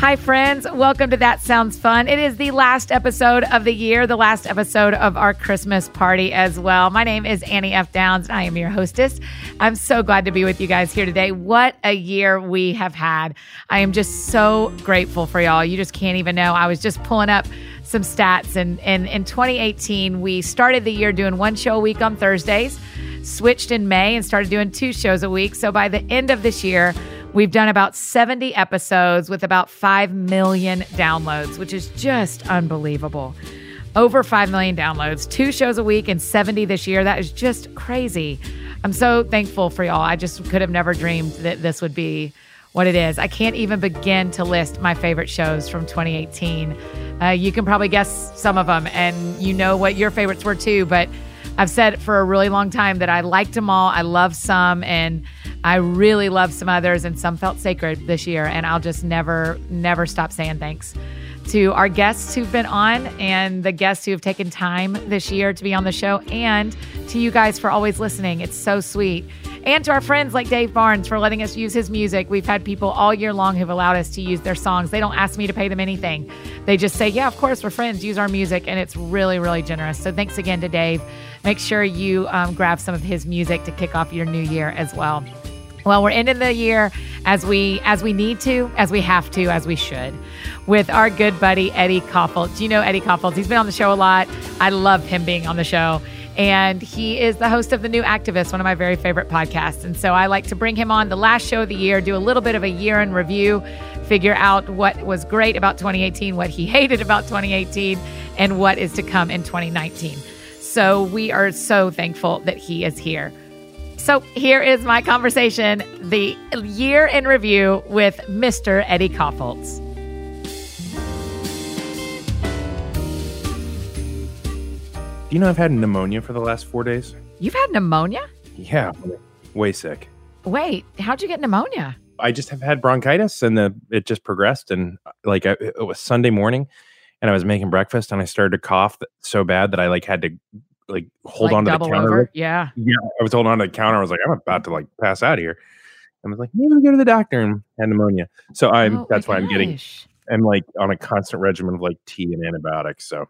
Hi, friends. Welcome to That Sounds Fun. It is the last episode of the year, the last episode of our Christmas party as well. My name is Annie F. Downs, and I am your hostess. I'm so glad to be with you guys here today. What a year we have had. I am just so grateful for y'all. You just can't even know. I was just pulling up some stats, and, and in 2018, we started the year doing one show a week on Thursdays, switched in May, and started doing two shows a week. So by the end of this year, We've done about 70 episodes with about 5 million downloads, which is just unbelievable. Over 5 million downloads, two shows a week, and 70 this year. That is just crazy. I'm so thankful for y'all. I just could have never dreamed that this would be what it is. I can't even begin to list my favorite shows from 2018. Uh, you can probably guess some of them, and you know what your favorites were too. But I've said for a really long time that I liked them all. I love some, and I really love some others, and some felt sacred this year. And I'll just never, never stop saying thanks to our guests who've been on and the guests who have taken time this year to be on the show, and to you guys for always listening. It's so sweet. And to our friends like Dave Barnes for letting us use his music. We've had people all year long who've allowed us to use their songs. They don't ask me to pay them anything. They just say, Yeah, of course, we're friends, use our music. And it's really, really generous. So thanks again to Dave. Make sure you um, grab some of his music to kick off your new year as well. Well, we're ending the year as we as we need to, as we have to, as we should, with our good buddy Eddie Kaufholz. Do you know Eddie Kaufholz? He's been on the show a lot. I love him being on the show. And he is the host of The New Activist, one of my very favorite podcasts. And so I like to bring him on the last show of the year, do a little bit of a year in review, figure out what was great about 2018, what he hated about 2018, and what is to come in 2019. So we are so thankful that he is here. So here is my conversation, the year in review with Mr. Eddie Kaufholz. Do you know I've had pneumonia for the last four days? You've had pneumonia? Yeah, way sick. Wait, how'd you get pneumonia? I just have had bronchitis, and the it just progressed. And like I, it was Sunday morning, and I was making breakfast, and I started to cough so bad that I like had to like hold like on to the counter. Over? Yeah. Yeah, I was holding on to the counter. I was like, I'm about to like pass out here. I was like, maybe go to the doctor and had pneumonia. So I'm oh, that's why I'm getting I'm like on a constant regimen of like tea and antibiotics. So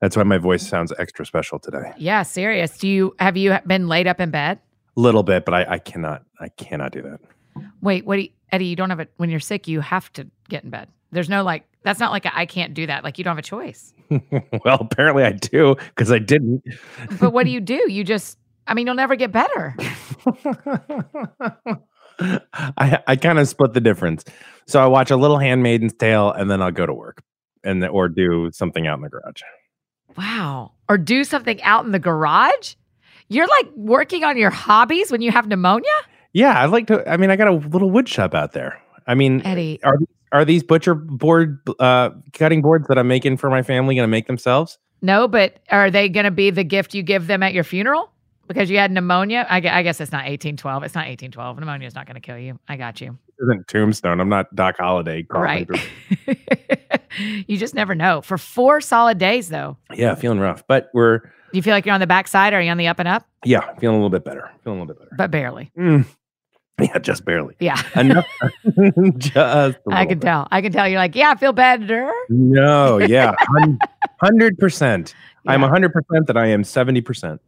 that's why my voice sounds extra special today. Yeah, serious. Do you have you been laid up in bed? A little bit, but I, I cannot I cannot do that. Wait, what? do You, Eddie, you don't have it when you're sick. You have to get in bed. There's no like. That's not like I can't do that. Like you don't have a choice. well, apparently I do because I didn't. but what do you do? You just. I mean, you'll never get better. I I kind of split the difference. So I watch a little Handmaid's Tale and then I'll go to work and or do something out in the garage. Wow. Or do something out in the garage? You're like working on your hobbies when you have pneumonia? Yeah, I like to I mean, I got a little wood shop out there. I mean, Eddie, are are these butcher board uh, cutting boards that I'm making for my family going to make themselves? No, but are they going to be the gift you give them at your funeral? Because you had pneumonia? I, I guess it's not 1812. It's not 1812. Pneumonia is not going to kill you. I got you. This isn't Tombstone. I'm not Doc Holliday. Right. you just never know. For four solid days, though. Yeah, feeling rough. But we're. Do you feel like you're on the backside? Or are you on the up and up? Yeah, feeling a little bit better. Feeling a little bit better. But barely. Mm. Yeah, just barely. Yeah. Enough. just. I can bit. tell. I can tell. You're like, yeah, I feel better. No, yeah. 100%. Yeah. I'm 100% that I am 70%.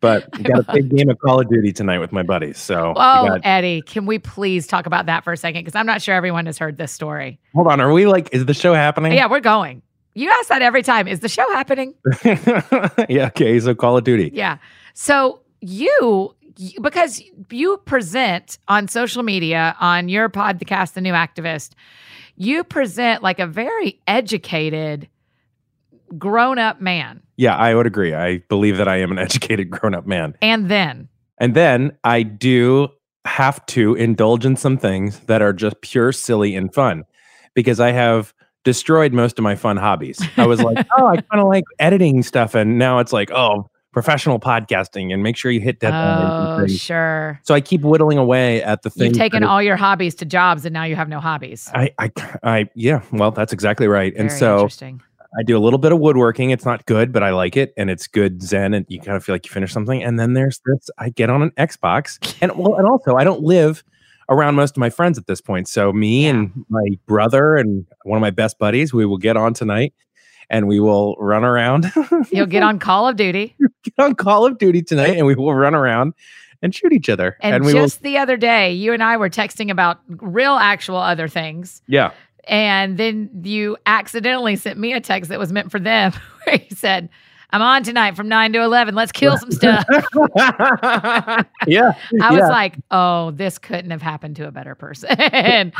but we got a big game of Call of Duty tonight with my buddies. So, oh, got... Eddie, can we please talk about that for a second? Because I'm not sure everyone has heard this story. Hold on, are we like? Is the show happening? Yeah, we're going. You ask that every time. Is the show happening? yeah. Okay. So Call of Duty. Yeah. So you because you present on social media on your podcast the new activist you present like a very educated grown up man. Yeah i would agree. I believe that i am an educated grown up man. And then? And then i do have to indulge in some things that are just pure silly and fun because i have destroyed most of my fun hobbies. I was like oh i kind of like editing stuff and now it's like oh professional podcasting and make sure you hit that. Oh, sure. So I keep whittling away at the thing. You've taken all your hobbies to jobs and now you have no hobbies. I, I, I yeah, well, that's exactly right. Very and so I do a little bit of woodworking. It's not good, but I like it and it's good zen and you kind of feel like you finish something. And then there's this, I get on an Xbox and well, and also I don't live around most of my friends at this point. So me Yeah. and my brother and one of my best buddies, we will get on tonight and we will run around. You'll get on Call of Duty. get on Call of Duty tonight and we will run around and shoot each other. And, we just the other day, you and I were texting about real, actual other things. Yeah. And then you accidentally sent me a text that was meant for them where you said, I'm on tonight from 9 to 11. Let's kill some stuff. yeah. I was Yeah. like, oh, this couldn't have happened to a better person. I'm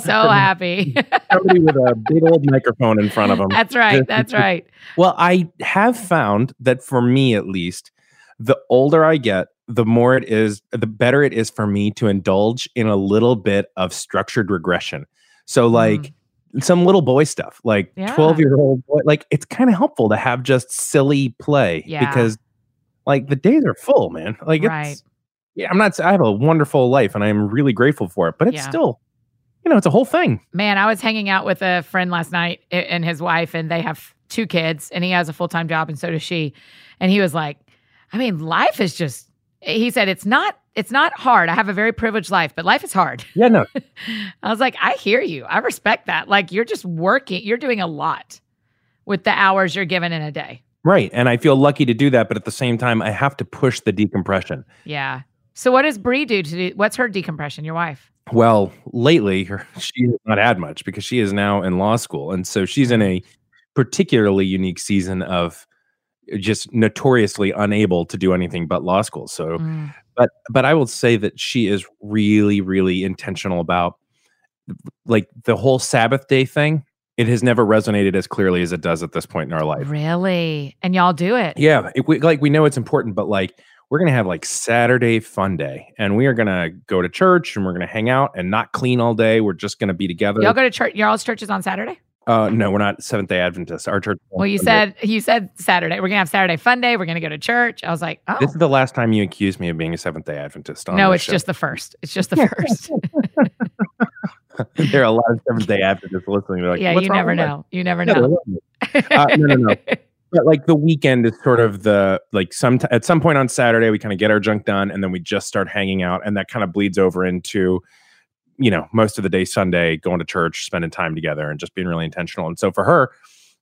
so happy. Somebody with a big old microphone in front of them. that's right. That's right. Well, I have found that for me at least, the older I get, the more it is, the better it is for me to indulge in a little bit of structured regression. So, like mm. Some little boy stuff, like Mm. Yeah. 12 year old boy, like it's kind of helpful to have just silly play Yeah. because, like, the days are full, man. Like, it's, yeah, I'm not, I have a wonderful life and I'm really grateful for it, but it's Yeah. still, you know, it's a whole thing. Man, I was hanging out with a friend last night and his wife, and they have two kids, and he has a full time job, and so does she. And he was like, I mean, life is just, he said, it's not. It's not hard. I have a very privileged life, but life is hard. Yeah, no, I was like, I hear you. I respect that. Like you're just working, you're doing a lot with the hours you're given in a day. right. And I feel lucky to do that. But at the same time, I have to push the decompression. Yeah. So what does Bree do to do? What's her decompression? Your wife? Well, lately her, she has not had much because she is now in law school, and so she's in mm-hmm. a particularly unique season of just notoriously unable to do anything but law school. So, Mm. but but I will say that she is really really intentional about like the whole Sabbath day thing. It has never resonated as clearly as it does at this point in our life. Really? And y'all do it? Yeah, it, we, like we know it's important, but like we're gonna have like Saturday fun day, and we are gonna go to church, and we're gonna hang out and not clean all day. We're just gonna be together. Y'all go to church? Y'all's churches on Saturday? Uh, no, we're not Seventh Day Adventists. Our church. Well, you said you said Saturday. We're gonna have Saturday fun day. We're gonna go to church. I was like, oh this is the last time you accused me of being a Seventh Day Adventist. No, it's show. just the first. It's just the first. there are a lot of Seventh Day Adventists listening. Like, yeah, you never with that?" know. You never Yeah, know. Uh, no, no, no. but like the weekend is sort of the like some at some point on Saturday we kind of get our junk done and then we just start hanging out and that kind of bleeds over into you know most of the day Sunday going to church spending time together and just being really intentional and so for her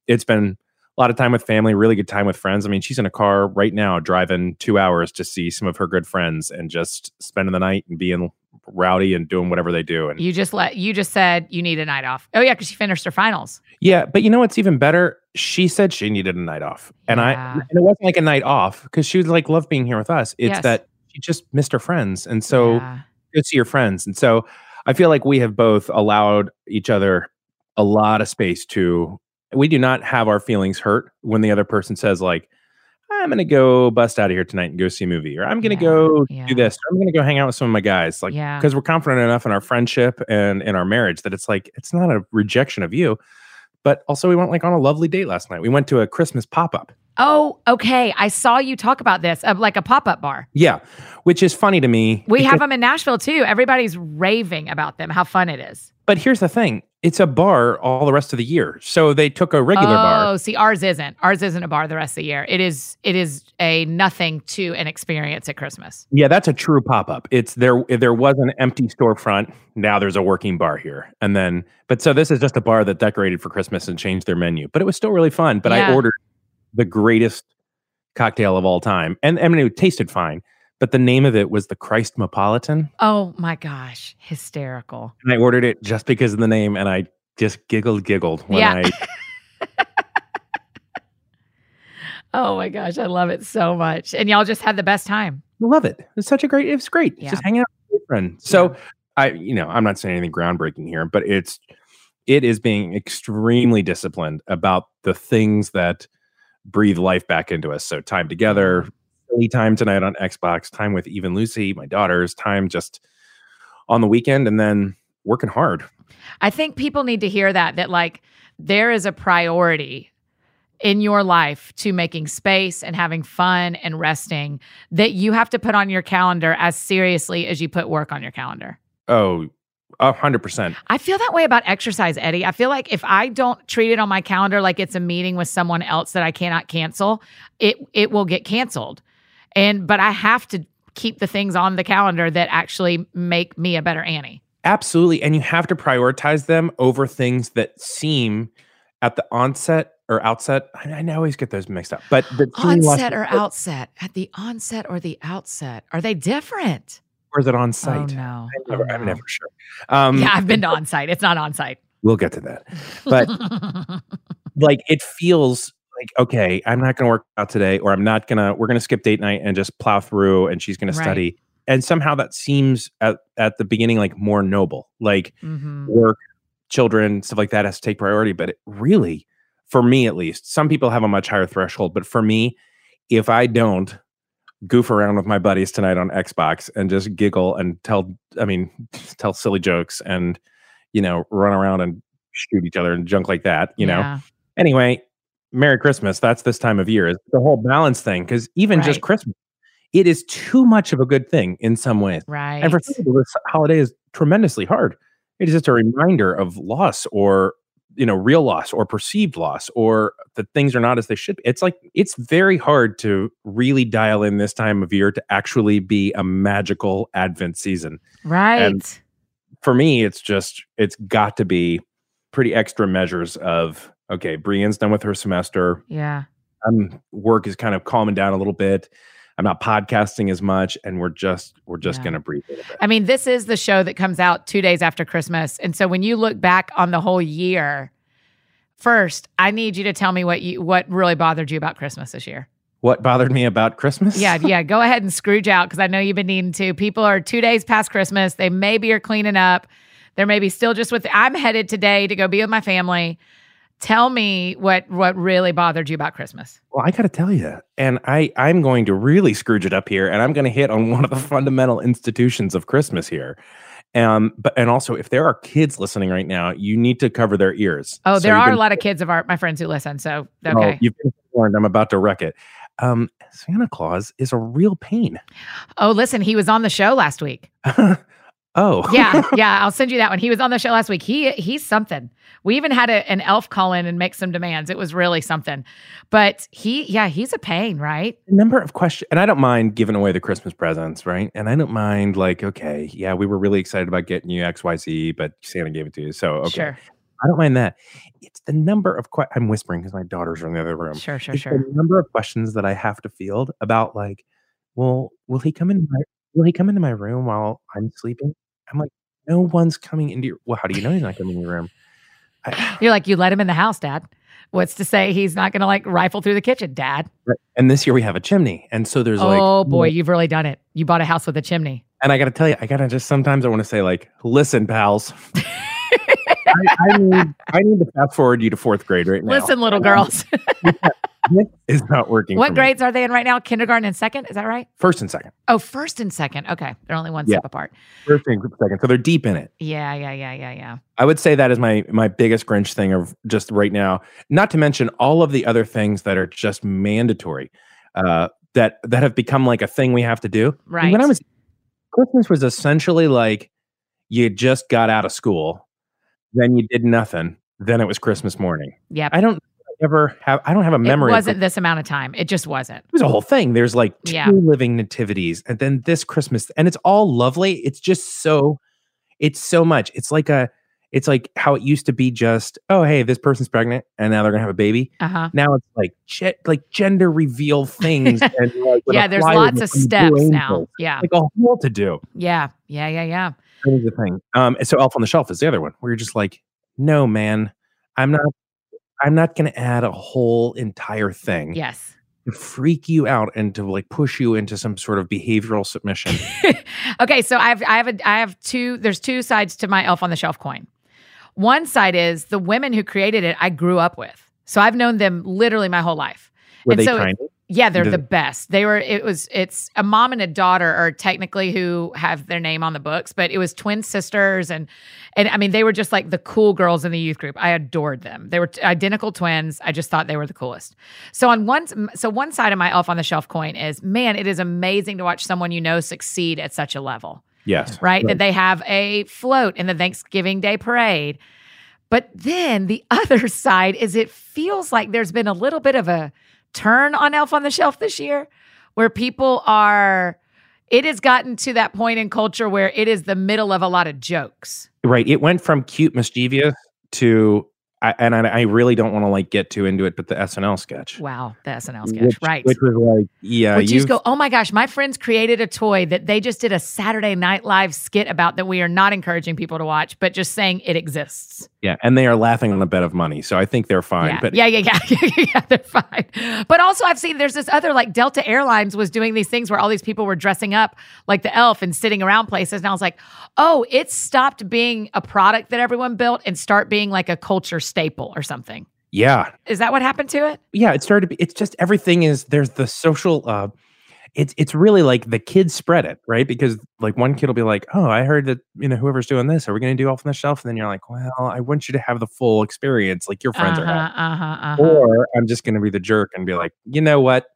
it's been a lot of time with family really good time with friends I mean she's in a car right now driving 2 hours to see some of her good friends and just spending the night and being rowdy and doing whatever they do and You just let you just said you need a night off. Oh yeah, because she finished her finals. Yeah, but you know what's even better? She said she needed a night off, and I and it wasn't like a night off because she was like love being here with us. It's Yes. that she just missed her friends, and so Yeah. go see your friends. And so I feel like we have both allowed each other a lot of space to. We do not have our feelings hurt when the other person says like, "I'm going to go bust out of here tonight and go see a movie," or "I'm going to Yeah, go yeah. do this," or "I'm going to go hang out with some of my guys." Like yeah. because we're confident enough in our friendship and in our marriage that it's like it's not a rejection of you but also we went like on a lovely date last night we went to a christmas pop-up Oh, okay. I saw you talk about this, uh, like a pop up bar. yeah which is funny to me We have them in Nashville too. Everybody's raving about them. How fun it is. but here's the thing it's a bar all the rest of the year so they took a regular oh, bar Oh, see, ours isn't. Ours isn't a bar the rest of the year. It is. It is a nothing to an experience at Christmas. yeah that's a true pop-up it's there there was an empty storefront now there's a working bar here and then but so this is just a bar that decorated for christmas and changed their menu but it was still really fun but Yeah. i ordered the greatest cocktail of all time and i mean it tasted fine but the name of it was the christ Mopolitan. Oh my gosh, hysterical. and I ordered it just because of the name, and I just giggled, giggled when Yeah. I. Oh my gosh, I love it so much. And y'all just had the best time. love it. It's such a great. It's great. Yeah. Just hanging out with your friend. So I, you know, I'm not saying anything groundbreaking here, but it's it is being extremely disciplined about the things that breathe life back into us. So time together, silly time tonight on Xbox, time with even Lucy, my daughters, time just on the weekend, and then working hard. I think people need to hear that that like there is a priority in your life to making space and having fun and resting that you have to put on your calendar as seriously as you put work on your calendar. Oh, a hundred percent. I feel that way about exercise, Eddie. I feel like if I don't treat it on my calendar like it's a meeting with someone else that I cannot cancel, it it will get canceled. And but I have to keep the things on the calendar that actually make me a better Annie. Absolutely. And you have to prioritize them over things that seem at the onset or outset. I, I always get those mixed up. But the onset or outset? At the onset or the outset? Are they different? Or is it on site? Oh, no. I'm never, oh, I'm no. never sure. Um, yeah, I've been to on site. It's not on site. We'll get to that. But like it feels like, okay, I'm not going to work out today, or I'm not going to, we're going to skip date night and just plow through and she's going Right. to study. And somehow that seems at, at the beginning like more noble. Like, Mhm. work, children, stuff like that has to take priority. But it really, for me at least, some people have a much higher threshold. But for me, if I don't goof around with my buddies tonight on Xbox and just giggle and tell, I mean, tell silly jokes and, you know, run around and shoot each other and junk like that, you know. Anyway, Merry Christmas. That's this time of year. It's the whole balance thing. Cause even just Christmas, it is too much of a good thing in some ways. Right. And for some people, this holiday is tremendously hard. It is just a reminder of loss or, you know, real loss or perceived loss or that things are not as they should be. It's like, it's very hard to really dial in this time of year to actually be a magical Advent season. right. and For me, it's just, it's got to be pretty extra measures of, okay, Brienne's done with her semester. yeah. Um, work is kind of calming down a little bit. I'm not podcasting as much, and we're just we're just Yeah. gonna breathe a bit. I mean, this is the show that comes out two days after Christmas. And so when you look back on the whole year, first, I need you to tell me what you what really bothered you about Christmas this year. What bothered me about Christmas? Yeah, yeah. Go ahead and Scrooge out because I know you've been needing to. People are two days past Christmas. They maybe are cleaning up. They're maybe still just with. I'm headed today to go be with my family. Tell me what what really bothered you about Christmas. Well, I got to tell you, and I I'm going to really Scrooge it up here, and I'm going to hit on one of the fundamental institutions of Christmas here. Um, but and also, if there are kids listening right now, you need to cover their ears. Oh, So there are been- a lot of kids of our my friends who listen. So well, okay. you've been warned. I'm about to wreck it. Um, Santa Claus is a real pain. Oh, listen, he was on the show last week. oh, Yeah, yeah. I'll send you that one. He was on the show last week. He he's something. We even had a, an elf call in and make some demands. It was really something. But he, yeah, he's a pain, right? the number of questions and i don't mind giving away the christmas presents right and i don't mind like okay yeah we were really excited about getting you xyz but santa gave it to you so okay Sure, i don't mind that it's the number of questions. i'm whispering because my daughters are in the other room sure, sure, it's sure. the number of questions that i have to field about like well will he come in? my will he come into my room while i'm sleeping i'm like no one's coming into your well how do you know he's not coming in your room I, You're like, you let him in the house, Dad. What's to say he's not going to like rifle through the kitchen, Dad? and this year we have a chimney and so there's like oh boy, you've really done it. You bought a house with a chimney. And I got to tell you, I got to just sometimes I want to say like, listen, pals. I, I need I need to fast forward you to fourth grade right now. Listen, little girls. this is not working. what for me. grades are they in right now? Kindergarten and second? Is that right? First and second. Oh, first and second. Okay, they're only one Yeah. step apart. First and second. So they're deep in it. Yeah, yeah, yeah, yeah, yeah. I would say that is my my biggest Grinch thing of just right now. Not to mention all of the other things that are just mandatory, uh, that that have become like a thing we have to do. Right. When I was Christmas was essentially like you just got out of school, then you did nothing, then it was Christmas morning. Yep. I don't ever have I don't have a memory. It wasn't this amount of time. It just wasn't. it was a whole thing. There's like two Yeah. living nativities, and then this Christmas, and it's all lovely. It's just so, it's so much. It's like a, it's like how it used to be. Just oh, hey, this person's pregnant, and now they're gonna have a baby. Uh huh. Now it's like ge- like gender reveal things. and like Yeah, there's lots of steps now. Yeah, Like a whole to do. yeah, yeah, yeah, yeah. That is the thing. Um, so Elf on the Shelf is the other one where you're just like, no, man, I'm not. I'm not going to add a whole entire thing Yes. to freak you out and to like push you into some sort of behavioral submission. okay, so I have I have a I have two. There's two sides to my Elf on the Shelf coin. One side is the women who created it. I grew up with, so I've known them literally my whole life. Were And they so- tiny? Yeah, they're Did- the best. They were. It was. It's a mom and a daughter are technically who have their name on the books, but it was twin sisters, and and I mean they were just like the cool girls in the youth group. I adored them. They were t- identical twins. I just thought they were the coolest. So on one, so one side of my elf on the shelf coin is, man, it is amazing to watch someone you know succeed at such a level Yes. right? That they have a float in the Thanksgiving Day parade. But then the other side is it feels like there's been a little bit of a turn on Elf on the Shelf this year where people are it has gotten to that point in culture where it is the middle of a lot of jokes. Right. It went from cute, mischievous to, I, and I, I really don't want to like get too into it, but the SNL sketch. Wow, the SNL sketch, which, right? Which was like, yeah, Which you you just go, oh my gosh, my friends created a toy that they just did a Saturday Night Live skit about that we are not encouraging people to watch, but just saying it exists. yeah, and they are laughing on a bet of money, so I think they're fine. Yeah, But yeah, yeah, yeah, yeah, they're fine. But also, I've seen there's this other like Delta Airlines was doing these things where all these people were dressing up like the elf and sitting around places, and I was like, oh, it stopped being a product that everyone built and start being like a culture staple or something. yeah, Is that what happened to it? yeah, it started to be. It's just everything is there's the social. uh It's it's really like the kids spread it right because like one kid will be like, oh, I heard that you know whoever's doing this, are we going to do off on the shelf? And then you're like, well, I want you to have the full experience, like your friends uh-huh, are uh-huh, uh-huh. Or I'm just going to be the jerk and be like, you know what?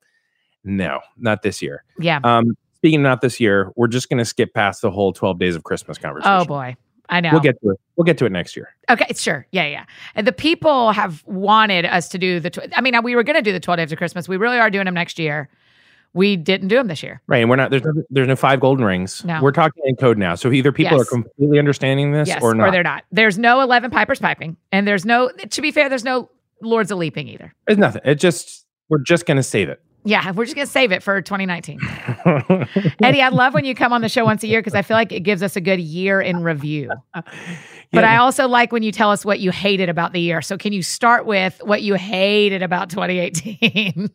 No, not this year. yeah. Um, speaking of not this year, we're just going to skip past the whole 12 days of Christmas conversation. Oh boy, I know. We'll get to it. We'll get to it next year. Okay, sure. Yeah, yeah. And the people have wanted us to do the. Tw- I mean, we were going to do the twelve days of Christmas. We really are doing them next year. We didn't do them this year. Right. And we're not, there's no, there's no five golden rings. No. We're talking in code now. So either people Yes. are completely understanding this yes, or not. or they're not. There's no eleven pipers piping, and there's no. To be fair, there's no lords of leaping either. It's nothing. It just, we're just going to save it. Yeah, we're just gonna save it for 2019. Eddie, I love when you come on the show once a year because I feel like it gives us a good year in review. But I also like when you tell us what you hated about the year. So can you start with what you hated about 2018?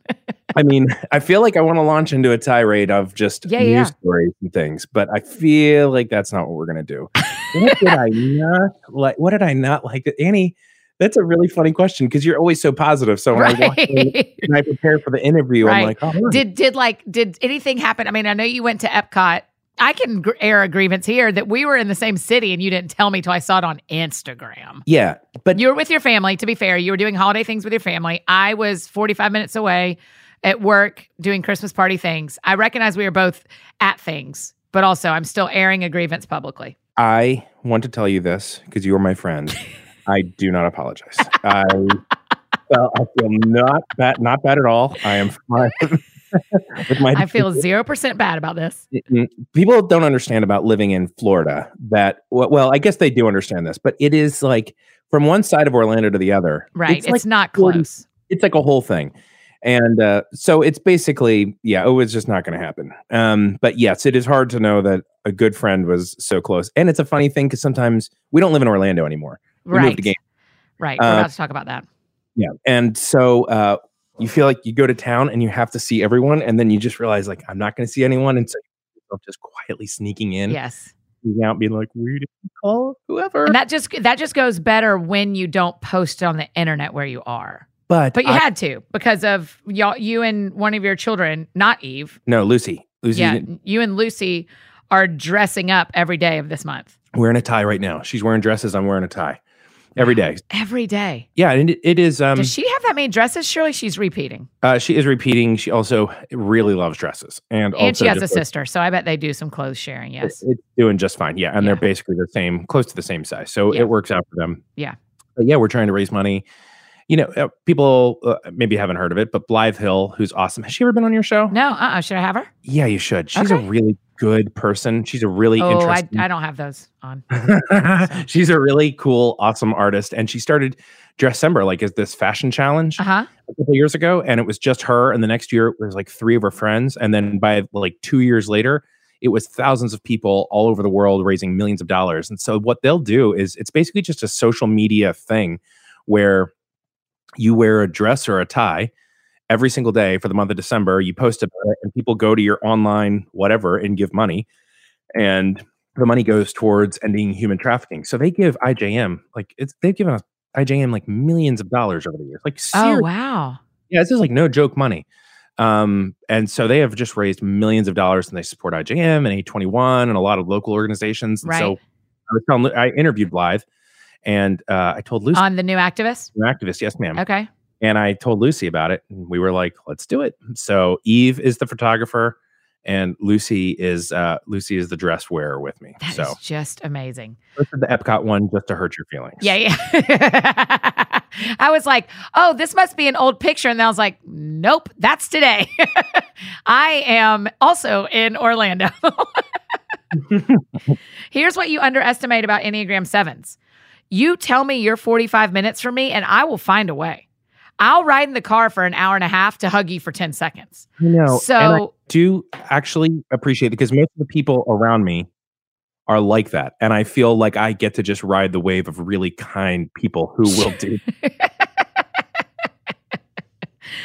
I mean, I feel like I want to launch into a tirade of just Yeah, news yeah. stories and things, but I feel like that's not what we're gonna do. what did I not like? What did I not like? Annie, that's a really funny question because you're always so positive. So when I walk and I prepare for the interview, I'm like, oh, did did like did anything happen? I mean, I know you went to Epcot. I can gr- air a grievance here that we were in the same city and you didn't tell me till I saw it on Instagram. yeah, but You were with your family. To be fair, you were doing holiday things with your family. I was 45 minutes away at work doing Christmas party things. I recognize we were both at things, but also I'm still airing a grievance publicly. I want to tell you this because you are my friend. I do not apologize. I, well, I feel not bad, not bad at all. I am fine with my. I feel 0% bad about this. People don't understand about living in Florida that well, I guess they do understand this, but it is like from one side of Orlando to the other. Right. It's, like not 40 close. it's like a whole thing. And uh, so it's basically, yeah, it was just not going to happen. Um, but yes, it is hard to know that a good friend was so close. And it's a funny thing because sometimes we don't live in Orlando anymore. Right. moved again. Right. We're Uh, about to talk about that. Yeah. And so uh, you feel like you go to town and you have to see everyone. And then you just realize, like, I'm not going to see anyone. And so yourself just quietly sneaking in, Yes. out, being like, we didn't call whoever. And that just that just goes better when you don't post on the internet where you are. but But you I- had to because of y'all you and one of your children, not Eve. no, Lucy. Lucy, yeah, you and Lucy are dressing up every day of this month. wearing a tie right now. She's wearing dresses. I'm wearing a tie every day. Every day. Yeah. And it, it is. Um, Does she have that many dresses? Surely she's repeating. Uh, she is repeating. She also really loves dresses, and, And also she has a sister, so I bet they do some clothes sharing. Yes. It's doing just fine. Yeah, and Yeah. they're basically the same, close to the same size, so Yeah. it works out for them. Yeah. but yeah, we're trying to raise money. You know, uh, people uh, maybe haven't heard of it, but Blythe Hill, who's awesome. Has she ever been on your show? No, uh uh Should I have her? Yeah, you should. She's a really good person. She's a really Oh, I, interesting. I don't have those on. She's a really cool, awesome artist, and she started Dressember like as this fashion challenge. Uh huh. a couple years ago and it was just her and the next year it was like three of her friends and then by like two years later it was thousands of people all over the world raising millions of dollars and so what they'll do is it's basically just a social media thing where you wear a dress or a tie every single day for the month of december you post about it and people go to your online whatever and give money and the money goes towards ending human trafficking so they give ijm like it's they've given us IJM like millions of dollars over the years. Like Oh wow. Yeah, this is like no joke money. Um, and so they have just raised millions of dollars and they support IJM and A21 and a lot of local organizations. And So I was telling, I interviewed Blythe and uh, I told Lucy, On the new activist. an activist, yes, ma'am. Okay. And I told Lucy about it. And we were like, let's do it. So Eve is the photographer and Lucy is uh, Lucy is the dress wearer with me. That is so just amazing. this is the Epcot one just to hurt your feelings. Yeah, yeah. I was like, oh, this must be an old picture. And then I was like, nope, that's today. I am also in Orlando. Here's what you underestimate about Enneagram 7s. You tell me you're 45 minutes from me, and I will find a way. I'll ride in the car for an hour and a half to hug you for 10 seconds. I know. So- I do actually appreciate it because most of the people around me are like that. And I feel like I get to just ride the wave of really kind people who will do.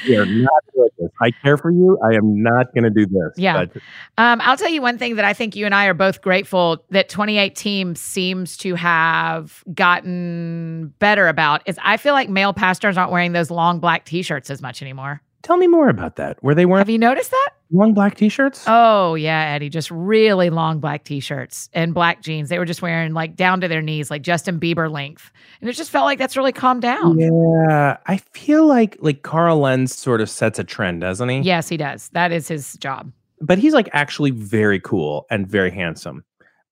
we are not doing this. I care for you. I am not going to do this. Yeah. But Um, I'll tell you one thing that I think you and I are both grateful that 2018 seems to have gotten better about is I feel like male pastors aren't wearing those long black t-shirts as much anymore. tell me more about that. Were they wearing Have you noticed that? Long black t-shirts? Oh yeah, Eddie, just really long black t-shirts and black jeans. They were just wearing like down to their knees, like Justin Bieber length, and it just felt like that's really calmed down. Yeah, I feel like like Carl Lentz sort of sets a trend, doesn't he? Yes, he does. That is his job. But he's like actually very cool and very handsome.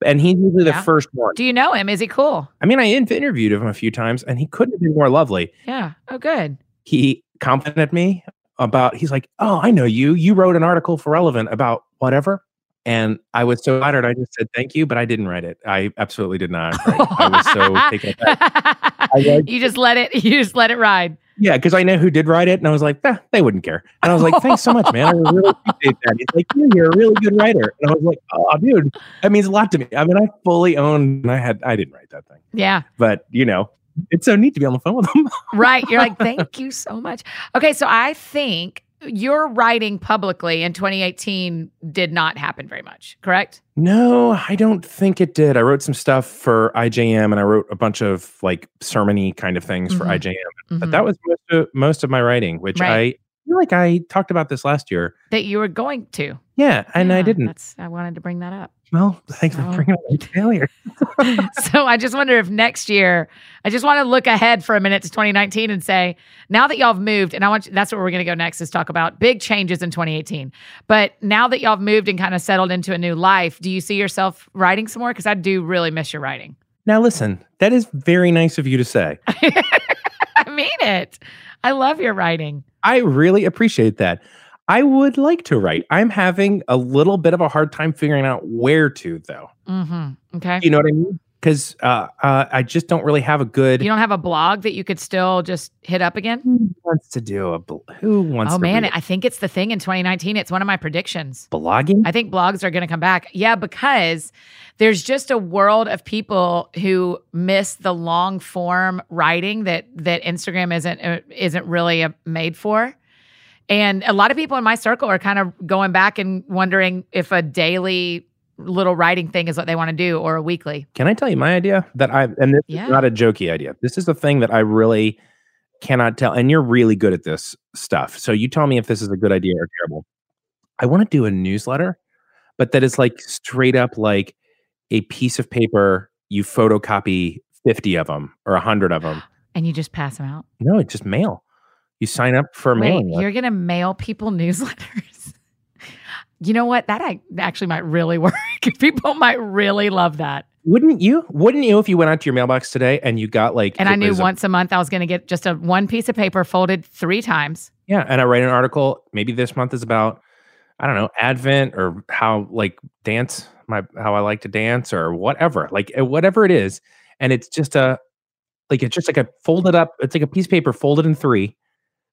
And he's usually the first one. Do you know him? Is he cool? I mean, I interviewed him a few times and he couldn't have been more lovely. Yeah. Oh, good. He complimented me about, he's like, Oh, I know you. You wrote an article for Relevant about whatever. And I was so flattered. I just said, Thank you, but I didn't write it. I absolutely did not. write it. I was so taken aback. you just let it. You just let it ride. Yeah, because I know who did write it. And I was like, eh, They wouldn't care. And I was like, Thanks so much, man. I really appreciate that. He's like, "Yeah, You're a really good writer. And I was like, Oh, dude, that means a lot to me. I mean, I fully own, I had, I didn't write that thing. Yeah. But, you know, it's so neat to be on the phone with them. Right. You're like, thank you so much. Okay. So I think your writing publicly in 2018 did not happen very much, correct? No, I don't think it did. I wrote some stuff for IJM and I wrote a bunch of like sermony kind of things for Mhm. IJM. But Mhm. that was most of, most of my writing, which Right. I feel like I talked about this last year. that you were going to. Yeah, and I didn't. That's, I wanted to bring that up. Well, thanks So- for oh. bringing up my failure. so I just wonder if next year, I just want to look ahead for a minute to 2019 and say, now that y'all have moved, and I want you, that's what we're going to go next is talk about big changes in 2018. But now that y'all have moved and kind of settled into a new life, do you see yourself writing some more? Because I do really miss your writing. Now, listen, that is very nice of you to say. I mean it. I love your writing. I really appreciate that. I would like to write. I'm having a little bit of a hard time figuring out where to, though. Mm-hmm. Okay. You know what I mean? Because uh, uh, I just don't really have a good. You don't have a blog that you could still just hit up again? who wants to do a bl- who wants Oh man, I think it's the thing in 2019. It's one of my predictions. blogging I think blogs are going to come back. Yeah, because there's just a world of people who miss the long form writing that that Instagram isn't uh, isn't really uh, made for. And a lot of people in my circle are kind of going back and wondering if a daily little writing thing is what they want to do or a weekly. can i tell you my idea that i and this Yeah. is not a jokey idea this is the thing that i really cannot tell and you're really good at this stuff so you tell me if this is a good idea or terrible i want to do a newsletter but that is like straight up like a piece of paper you photocopy 50 of them or 100 of them And you just pass them out. no it's just mail you sign up for a Wait, mailing list. you're going to mail people newsletters? you know what? That I, actually might really work. people might really love that. wouldn't you wouldn't you if you went out to your mailbox today and you got like And I knew was a once a month I was going to get just a one piece of paper folded three times. Yeah, and I write an article. Maybe this month is about I don't know Advent or how like dance my how I like to dance or whatever, like uh, whatever it is, and it's just a like it's just like a folded up. It's like a piece of paper folded in three.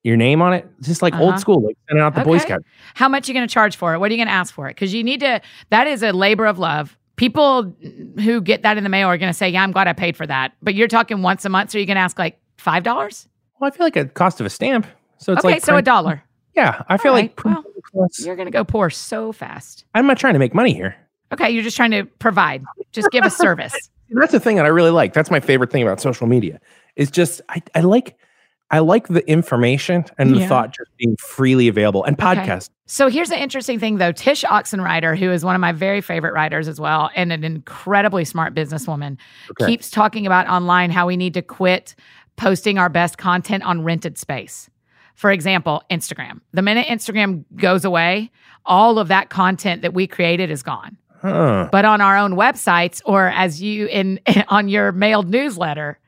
Your name on it, just like Uh-huh. old school, like sending out the Boy Okay. Scout. How much you going to charge for it? What are you going to ask for it? Because you need to. That is a labor of love. People who get that in the mail are going to say, "Yeah, I'm glad I paid for that." But you're talking once a month, so you're going to ask like five dollars. Well, I feel like a cost of a stamp. So it's Okay, like so a dollar. Yeah, I feel All like right, print well, You're going to go poor so fast. I'm not trying to make money here. Okay, you're just trying to provide. Just give a service. that's the thing that I really like. That's my favorite thing about social media. Is just I, I like I like the information and the Yeah. thought just being freely available and Okay. podcast. So here's an interesting thing, though. Tsh Oxenreider, who is one of my very favorite writers as well, and an incredibly smart businesswoman, Okay. keeps talking about online how we need to quit posting our best content on rented space. For example, Instagram. The minute Instagram goes away, all of that content that we created is gone. Huh. But on our own websites, or as you in on your mailed newsletter,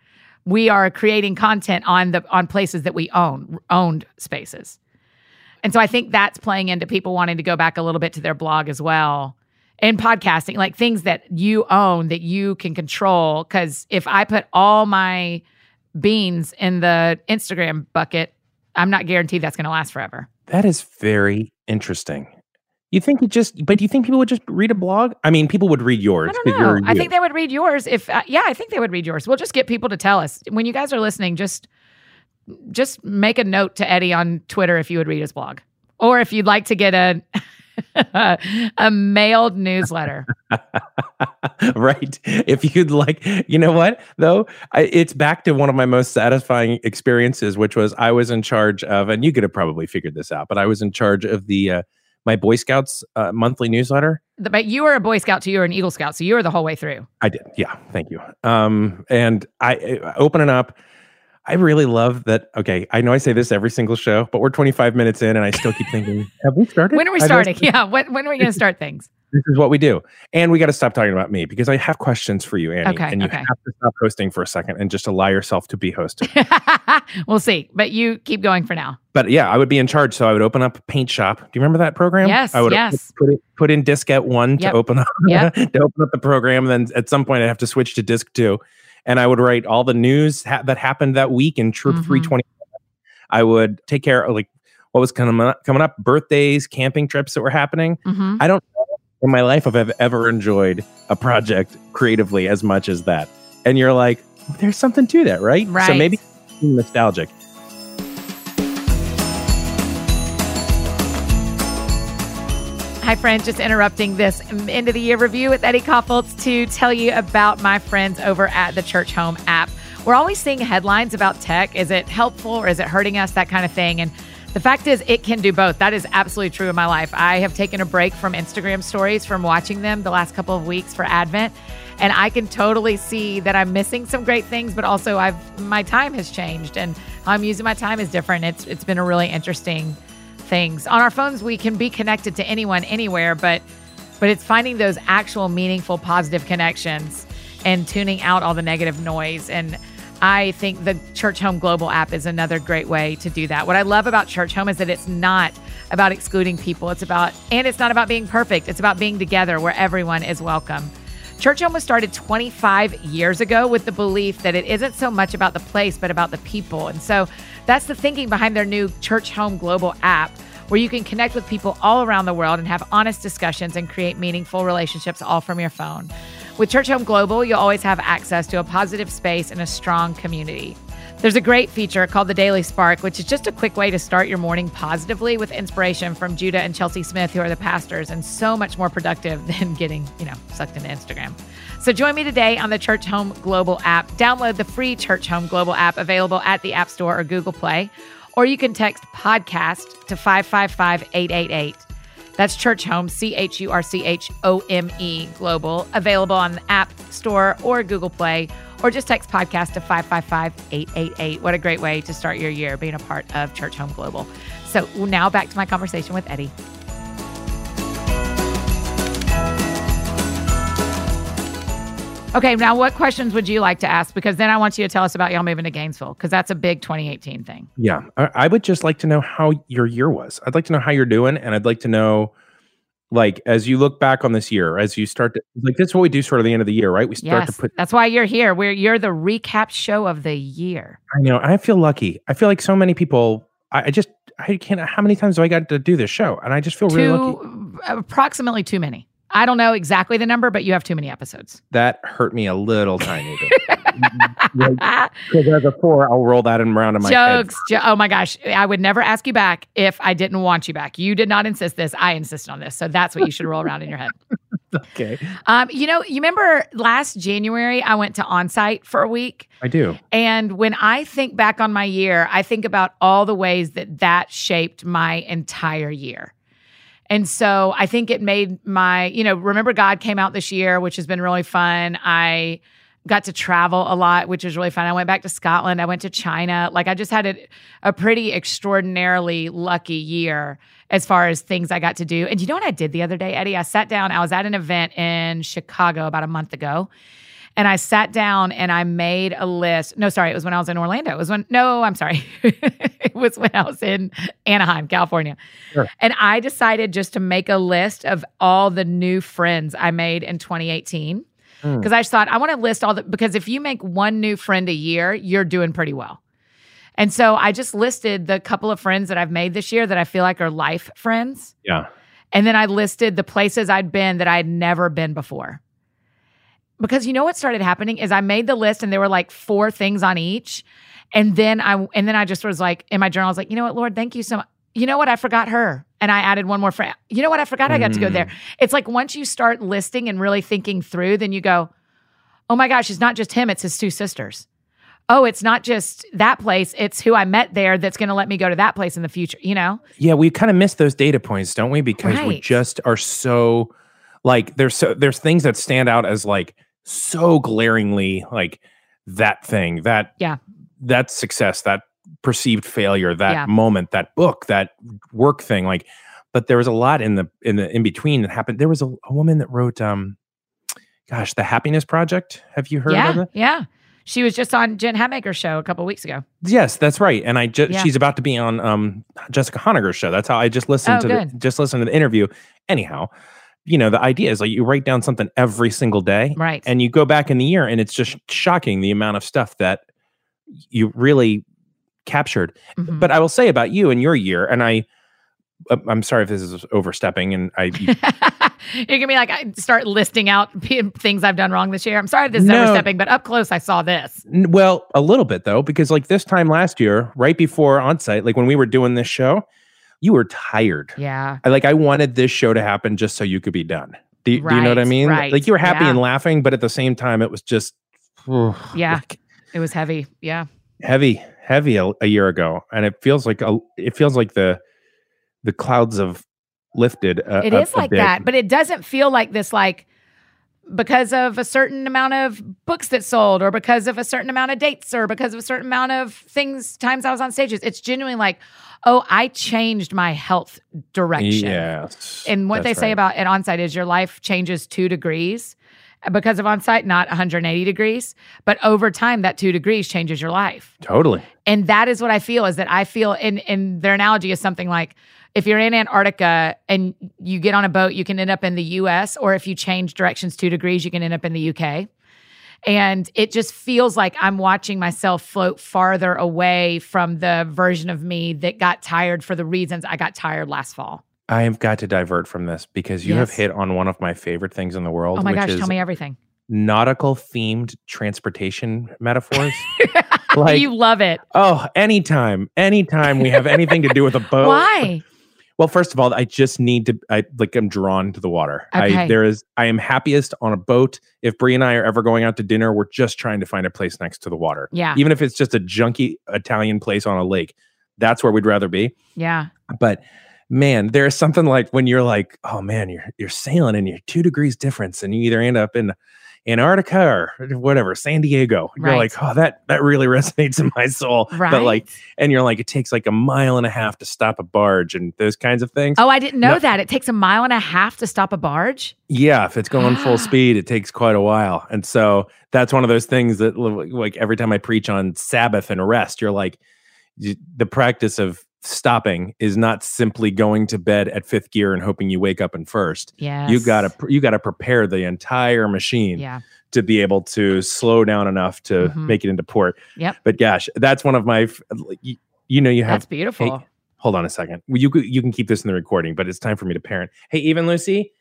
we are creating content on the on places that we own owned spaces. And so I think that's playing into people wanting to go back a little bit to their blog as well. And podcasting, like things that you own that you can control. Cause if I put all my beans in the Instagram bucket, I'm not guaranteed that's going to last forever. That is very interesting. You think it just, but do you think people would just read a blog? I mean, people would read yours. I don't know. I think they would read yours if, uh, yeah, I think they would read yours. We'll just get people to tell us when you guys are listening. Just, just make a note to Eddie on Twitter if you would read his blog, or if you'd like to get a a mailed newsletter. right. If you'd like, you know what, though? I, it's back to one of my most satisfying experiences, which was I was in charge of, and you could have probably figured this out, but I was in charge of the, uh, my Boy Scouts uh, monthly newsletter. But you were a Boy Scout, so you were an Eagle Scout, so you were the whole way through. I did, yeah. Thank you. Um, and I, I open it up, I really love that. Okay, I know I say this every single show, but we're 25 minutes in, and I still keep thinking, have we started? When are we starting? Yeah, when, when are we going to start things? This is what we do, and we got to stop talking about me because I have questions for you, Annie. Okay, and you okay. have to stop hosting for a second and just allow yourself to be hosted. we'll see, but you keep going for now. But yeah, I would be in charge, so I would open up Paint Shop. Do you remember that program? Yes, I would yes. put it, put in Diskette one Yep. to open up Yep. to open up the program. Then at some point, I'd have to switch to Disk two, and I would write all the news ha- that happened that week in Troop Mhm. three twenty. I would take care of like what was coming up, coming up, birthdays, camping trips that were happening. hmm I don't know in my life if I've ever enjoyed a project creatively as much as that. And you're like, there's something to that, right? So maybe nostalgic. Hi, friends. Just interrupting this end of the year review with Eddie Kaufholz to tell you about my friends over at the Churchome app. We're always seeing headlines about tech. Is it helpful or is it hurting us? That kind of thing. And the fact is, it can do both. That is absolutely true in my life. I have taken a break from Instagram stories from watching them the last couple of weeks for Advent. And I can totally see that I'm missing some great things, but also I've my time has changed and how I'm using my time is different. It's it's been a really interesting things. On our phones, we can be connected to anyone, anywhere, but but it's finding those actual meaningful, positive connections and tuning out all the negative noise. And I think the Churchome Global app is another great way to do that. What I love about Churchome is that it's not about excluding people. It's about and it's not about being perfect. It's about being together where everyone is welcome. Churchome was started 25 years ago with the belief that it isn't so much about the place, but about the people. And so that's the thinking behind their new Churchome Global app, where you can connect with people all around the world and have honest discussions and create meaningful relationships all from your phone. With Churchome Global, you'll always have access to a positive space and a strong community. There's a great feature called the Daily Spark, which is just a quick way to start your morning positively with inspiration from Judah and Chelsea Smith, who are the pastors, and so much more productive than getting, you know, sucked into Instagram. So join me today on the Churchome Global app. Download the free Churchome Global app available at the App Store or Google Play, or you can text podcast to 555 888. That's Churchome, C H U R C H O M E Global, available on the App Store or Google Play, or just text podcast to 555 888. What a great way to start your year being a part of Churchome Global. So now back to my conversation with Eddie. Okay, now what questions would you like to ask? Because then I want you to tell us about y'all moving to Gainesville, because that's a big 2018 thing. Yeah. I, I would just like to know how your year was. I'd like to know how you're doing. And I'd like to know, like, as you look back on this year, as you start to, like, this is what we do sort of the end of the year, right? We start Yes, to put, that's why you're here. We're you're the recap show of the year. I know, I feel lucky. I feel like so many people, I, I just, I can't, how many times do I got to do this show? And I just feel really lucky. Uh, approximately too many. I don't know exactly the number, but you have too many episodes. That hurt me a little tiny bit. Because as a four, I'll roll that in around in my head. Jokes. Jo- oh my gosh. I would never ask you back if I didn't want you back. You did not insist this. I insisted on this. So that's what you should roll around in your head. Okay. Um, you know, you remember last January I went to onsite for a week. I do. And when I think back on my year, I think about all the ways that that shaped my entire year. And so I think it made my, you know, Remember God came out this year, which has been really fun. I got to travel a lot, which was really fun. I went back to Scotland. I went to China. Like I just had a, a pretty extraordinarily lucky year as far as things I got to do. And you know what I did the other day, Eddie? I sat down, I was at an event in Chicago about a month ago. And I sat down and I made a list. No, sorry, it was when I was in Orlando. It was when, no, I'm sorry. it was when I was in Anaheim, California. Sure. And I decided just to make a list of all the new friends I made in 2018. Hmm. Because I just thought, I want to list all the, because if you make one new friend a year, you're doing pretty well. And so I just listed the couple of friends that I've made this year that I feel like are life friends. Yeah. And then I listed the places I'd been that I'd never been before. Because you know what started happening is I made the list and there were like four things on each. And then I and then I just was like in my journal, I was like, you know what, Lord, thank you so much. You know what? I forgot her. And I added one more friend. You know what? I forgot I got to go there. Mm. It's like once you start listing and really thinking through, then you go, oh my gosh, it's not just him, it's his two sisters. Oh, it's not just that place, it's who I met there that's going to let me go to that place in the future, you know? Yeah, we kind of miss those data points, don't we? Because we just are so like there's so there's things that stand out as like so glaringly like that thing, that Yeah. that success, that perceived failure, that Yeah. moment, that book, that work thing. Like, but there was a lot in the in the in between that happened. There was a, a woman that wrote um gosh, the happiness project. Have you heard of yeah. it? Yeah. She was just on Jen Hatmaker's show a couple weeks ago. Yes, that's right. And I just Yeah. she's about to be on um Jessica Honegger's show. That's how I just listened Oh, to the, just listened to the interview. Anyhow, you know, the idea is like you write down something every single day Right. and you go back in the year and it's just shocking the amount of stuff that you really captured. Mhm. But I will say about you and your year and I uh, I'm sorry if this is overstepping and I you- You're gonna be like, I start listing out p- things I've done wrong this year. I'm sorry if this is No. overstepping, but up close, I saw this. Well, a little bit though, because like this time last year, right before on site, like when we were doing this show, you were tired. Yeah, I like I wanted this show to happen just so you could be done. Do, you- do you know what I mean? right, Like you were happy yeah. and laughing, but at the same time, it was just Yeah. like, it was heavy. Yeah, heavy, heavy a, a year ago, and it feels like a, it feels like the the clouds have lifted. A, it a like bit. that, but it doesn't feel like this. Like because of a certain amount of books that sold, or because of a certain amount of dates, or because of a certain amount of things, times I was on stages. It's genuinely like, oh, I changed my health direction. Yes, And what they say right. about at onsite is your life changes two degrees because of onsite, not 180 degrees. But over time, that two degrees changes your life. totally. And that is what I feel is that I feel, and, and their analogy is something like if you're in Antarctica and you get on a boat, you can end up in the US, or if you change directions two degrees, you can end up in the UK. And it just feels like I'm watching myself float farther away from the version of me that got tired for the reasons I got tired last fall. I have got to divert from this because you have hit on one of my favorite things in the world, Oh my gosh, tell me everything. nautical themed transportation metaphors. like, you love it. oh, anytime, anytime we have anything to do with a boat. Why? Well, first of all, I just need to. I like. I'm drawn to the water. I Okay. there is. I am happiest on a boat. If Bree and I are ever going out to dinner, we're just trying to find a place next to the water. Yeah. Even if it's just a junky Italian place on a lake, that's where we'd rather be. Yeah. But man, there is something like when you're like, oh man, you're you're sailing and you're two degrees difference, and you either end up in Antarctica or whatever, San Diego. You're Right. like, oh, that that really resonates in my soul. Right. But like, and you're like, it takes like a mile and a half to stop a barge and those kinds of things. Oh, I didn't know No. that. It takes a mile and a half to stop a barge. Yeah, if it's going full speed, it takes quite a while. And so that's one of those things that, like, every time I preach on Sabbath and rest, you're like, the practice of stopping is not simply going to bed at fifth gear and hoping you wake up in first. Yes. You gotta you gotta prepare the entire machine Yeah. to be able to slow down enough to Mhm. make it into port. Yep. But gosh, that's one of my. You, you know, you have That's beautiful. hold on a second. You you can keep this in the recording, but it's time for me to parent. Hey, even Lucy,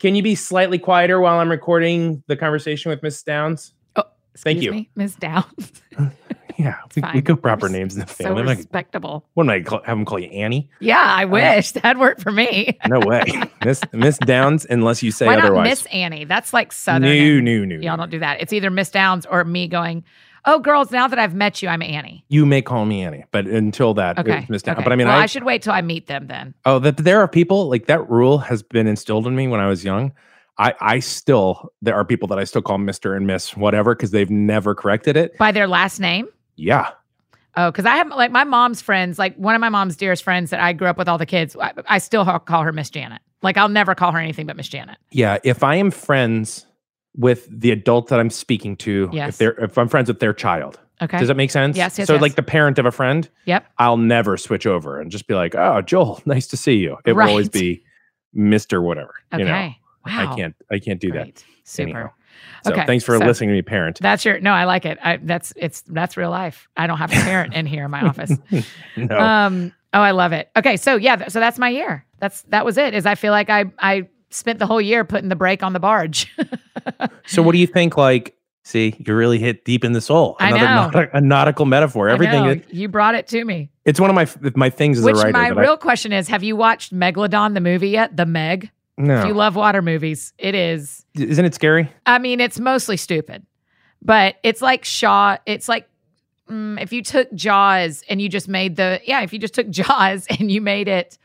can you be slightly quieter while I'm recording the conversation with Miss Downs? Oh, thank you. me, Ms. Downs. Yeah, we, we go proper You're names in the so family. I'm respectable. what am I call, have them call you Annie? Yeah, I wish that worked for me. No way, Miss Miss Downs, unless you say Why not otherwise. Miss Annie? That's like Southern. no, and- no, no. Y'all don't do that. It's either Miss Downs or me going, "Oh, girls, now that I've met you, I'm Annie." You may call me Annie, but until that, Okay. Miss Downs. okay. But I mean, well, I, I should wait till I meet them then. oh, that there are people like that rule has been instilled in me when I was young. I, I still there are people that I still call Mister and Miss whatever because they've never corrected it. By their last name. Yeah, Oh, because I have like my mom's friends, like one of my mom's dearest friends that I grew up with all the kids. I, I still call her Miss Janet. Like I'll never call her anything but Miss Janet. Yeah, if I am friends with the adult that I'm speaking to. Yes. If they're if I'm friends with their child. Okay. Does that make sense? Yes, yes, So yes. like the parent of a friend, yep. I'll never switch over and just be like, "Oh, Joel, nice to see you." It will always be Mister whatever. Okay. You know, wow. I can't. I can't do that. Super. anyhow. So Okay, thanks for so- listening to me, parent. That's your no. I like it. I, that's it's that's real life. I don't have a parent in here in my office. no. Um. Oh, I love it. Okay. So yeah. So that's my year. That's that was it. Is I feel like I I spent the whole year putting the brake on the barge. so what do you think? Like, see, you really hit deep in the soul. I know. naut- a nautical metaphor. Everything. is- you brought it to me. it's one of my my things as Which a writer. my that I- real question is: Have you watched Megalodon the movie yet? The Meg. No. If you love water movies, it is. Isn't it scary? I mean, it's mostly stupid, but it's like Shaw. It's like mm, if you took Jaws and you just made the yeah, if you just took Jaws and you made it,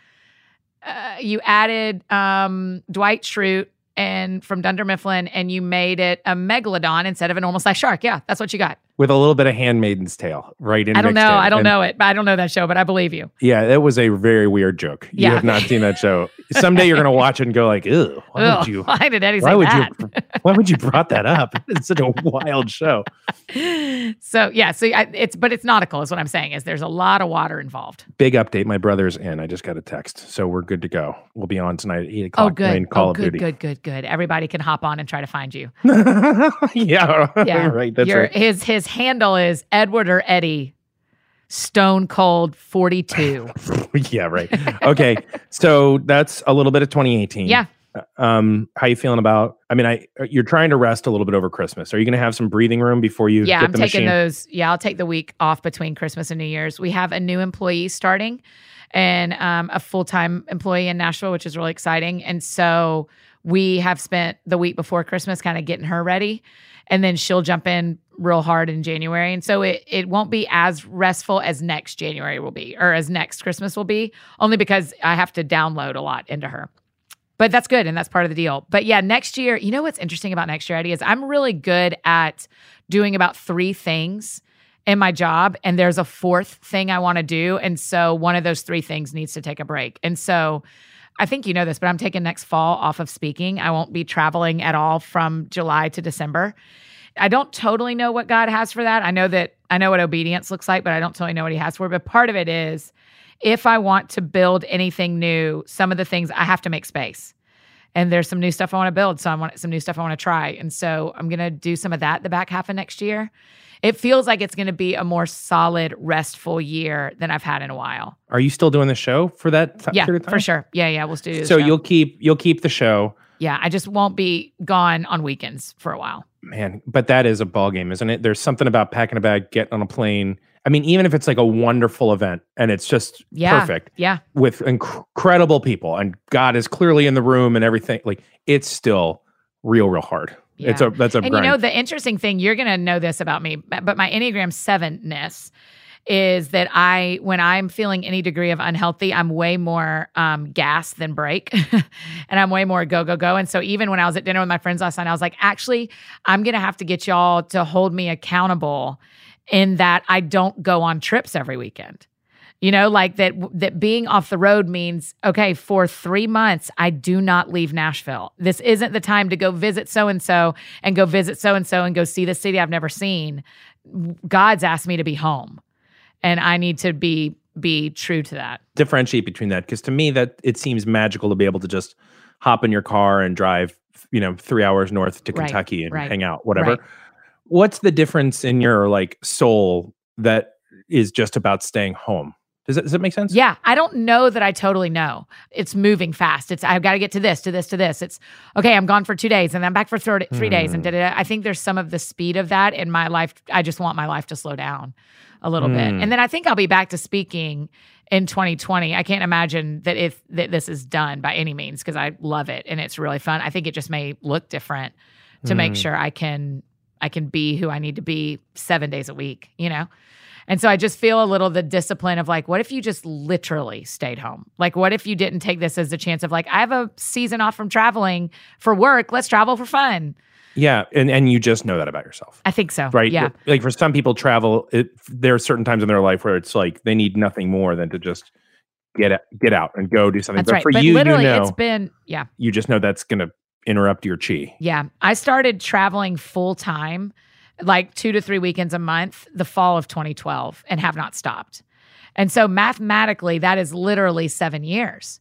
uh, you added um, Dwight Schrute and from Dunder Mifflin and you made it a megalodon instead of a normal size shark. Yeah, that's what you got. With a little bit of Handmaiden's Tale, right? In I don't know. in. I don't And- know it. but I don't know that show, but I believe you. Yeah, that was a very weird joke. You Yeah. have not seen that show. Someday you're gonna watch it and go like, "Ew, why Ugh, would you? why did Eddie Why would that? you? Why would you brought that up? It's such a wild show." so yeah, so I, it's but it's nautical is what I'm saying. Is there's a lot of water involved. Big update. My brother's in. I just got a text, so we're good to go. We'll be on tonight at eight Oh, o'clock good. playing oh, Call oh, of good, good, good, good. Everybody can hop on and try to find you. yeah, Yeah, right. That's Your, right. His his handle is Edward or Eddie, Stone Cold Forty Two. yeah, right. Okay, so that's a little bit of 2018. yeah, Um, how you feeling about? I mean, I you're trying to rest a little bit over Christmas. Are you going to have some breathing room before you yeah. get I'm the taking machine? those. Yeah, I'll take the week off between Christmas and New Year's. We have a new employee starting, and um, a full time employee in Nashville, which is really exciting. And so we have spent the week before Christmas kind of getting her ready, and then she'll jump in real hard in January. And so it it won't be as restful as next January will be, or as next Christmas will be, only because I have to download a lot into her. But that's good, and that's part of the deal. But yeah, next year, you know what's interesting about next year, Eddie, is I'm really good at doing about three things in my job, and there's a fourth thing I want to do. And so one of those three things needs to take a break. And so I think you know this, but I'm taking next fall off of speaking. I won't be traveling at all from July to December. I don't totally know what God has for that. I know that I know what obedience looks like, but I don't totally know what He has for it. But part of it is if I want to build anything new, some of the things I have to make space. And there's some new stuff I want to build. So I want some new stuff I want to try. And so I'm going to do some of that the back half of next year. It feels like it's going to be a more solid, restful year than I've had in a while. Are you still doing the show for that t- Yeah, period of time? for sure. Yeah, yeah, we'll do. So show. you'll keep you'll keep the show, yeah, I just won't be gone on weekends for a while. man. But that is a ball game, isn't it? There's something about packing a bag, getting on a plane. I mean, even if it's like a wonderful event and it's just Yeah, perfect Yeah, with inc- incredible people and God is clearly in the room and everything, like it's still real, real hard. It's a that's a and grind. you know the interesting thing you're going to know this about me but my enneagram 7ness is that i when i'm feeling any degree of unhealthy i'm way more um, gas than brake and i'm way more go go go. And so even when i was at dinner with my friends last night i was like actually i'm going to have to get y'all to hold me accountable in that i don't go on trips every weekend you know like that that being off the road means okay for 3 months I do not leave Nashville. This isn't the time to go visit so and so and go visit so and so and go see the city I've never seen. God's asked me to be home and I need to be be true to that. differentiate between that because to me that it seems magical to be able to just hop in your car and drive you know three hours north to Right, kentucky and right, hang out whatever right. what's the difference in your like soul that is just about staying home does that, does that make sense Yeah, I don't know that I totally know. It's moving fast. It's I've got to get to this, to this, to this. It's okay. I'm gone for two days, and then I'm back for thir- three days, and Hmm. da, da. I think there's some of the speed of that in my life. I just want my life to slow down a little bit, Hmm. and then I think I'll be back to speaking in 2020. I can't imagine that if that this is done by any means because I love it and it's really fun. I think it just may look different to make Hmm. sure I can I can be who I need to be seven days a week. You know. And so I just feel a little the discipline of like, what if you just literally stayed home? Like, what if you didn't take this as a chance of like, I have a season off from traveling for work. Let's travel for fun. yeah and and you just know that about yourself I think so. right Yeah. like for some people travel it, there are certain times in their life where it's like they need nothing more than to just get out, get out and go do something That's but right. for but you you literally, know it's been, yeah. you just know that's gonna interrupt your chi. Yeah. I started traveling full time, like two to three weekends a month, the fall of 2012, and have not stopped. And so mathematically, that is literally seven years.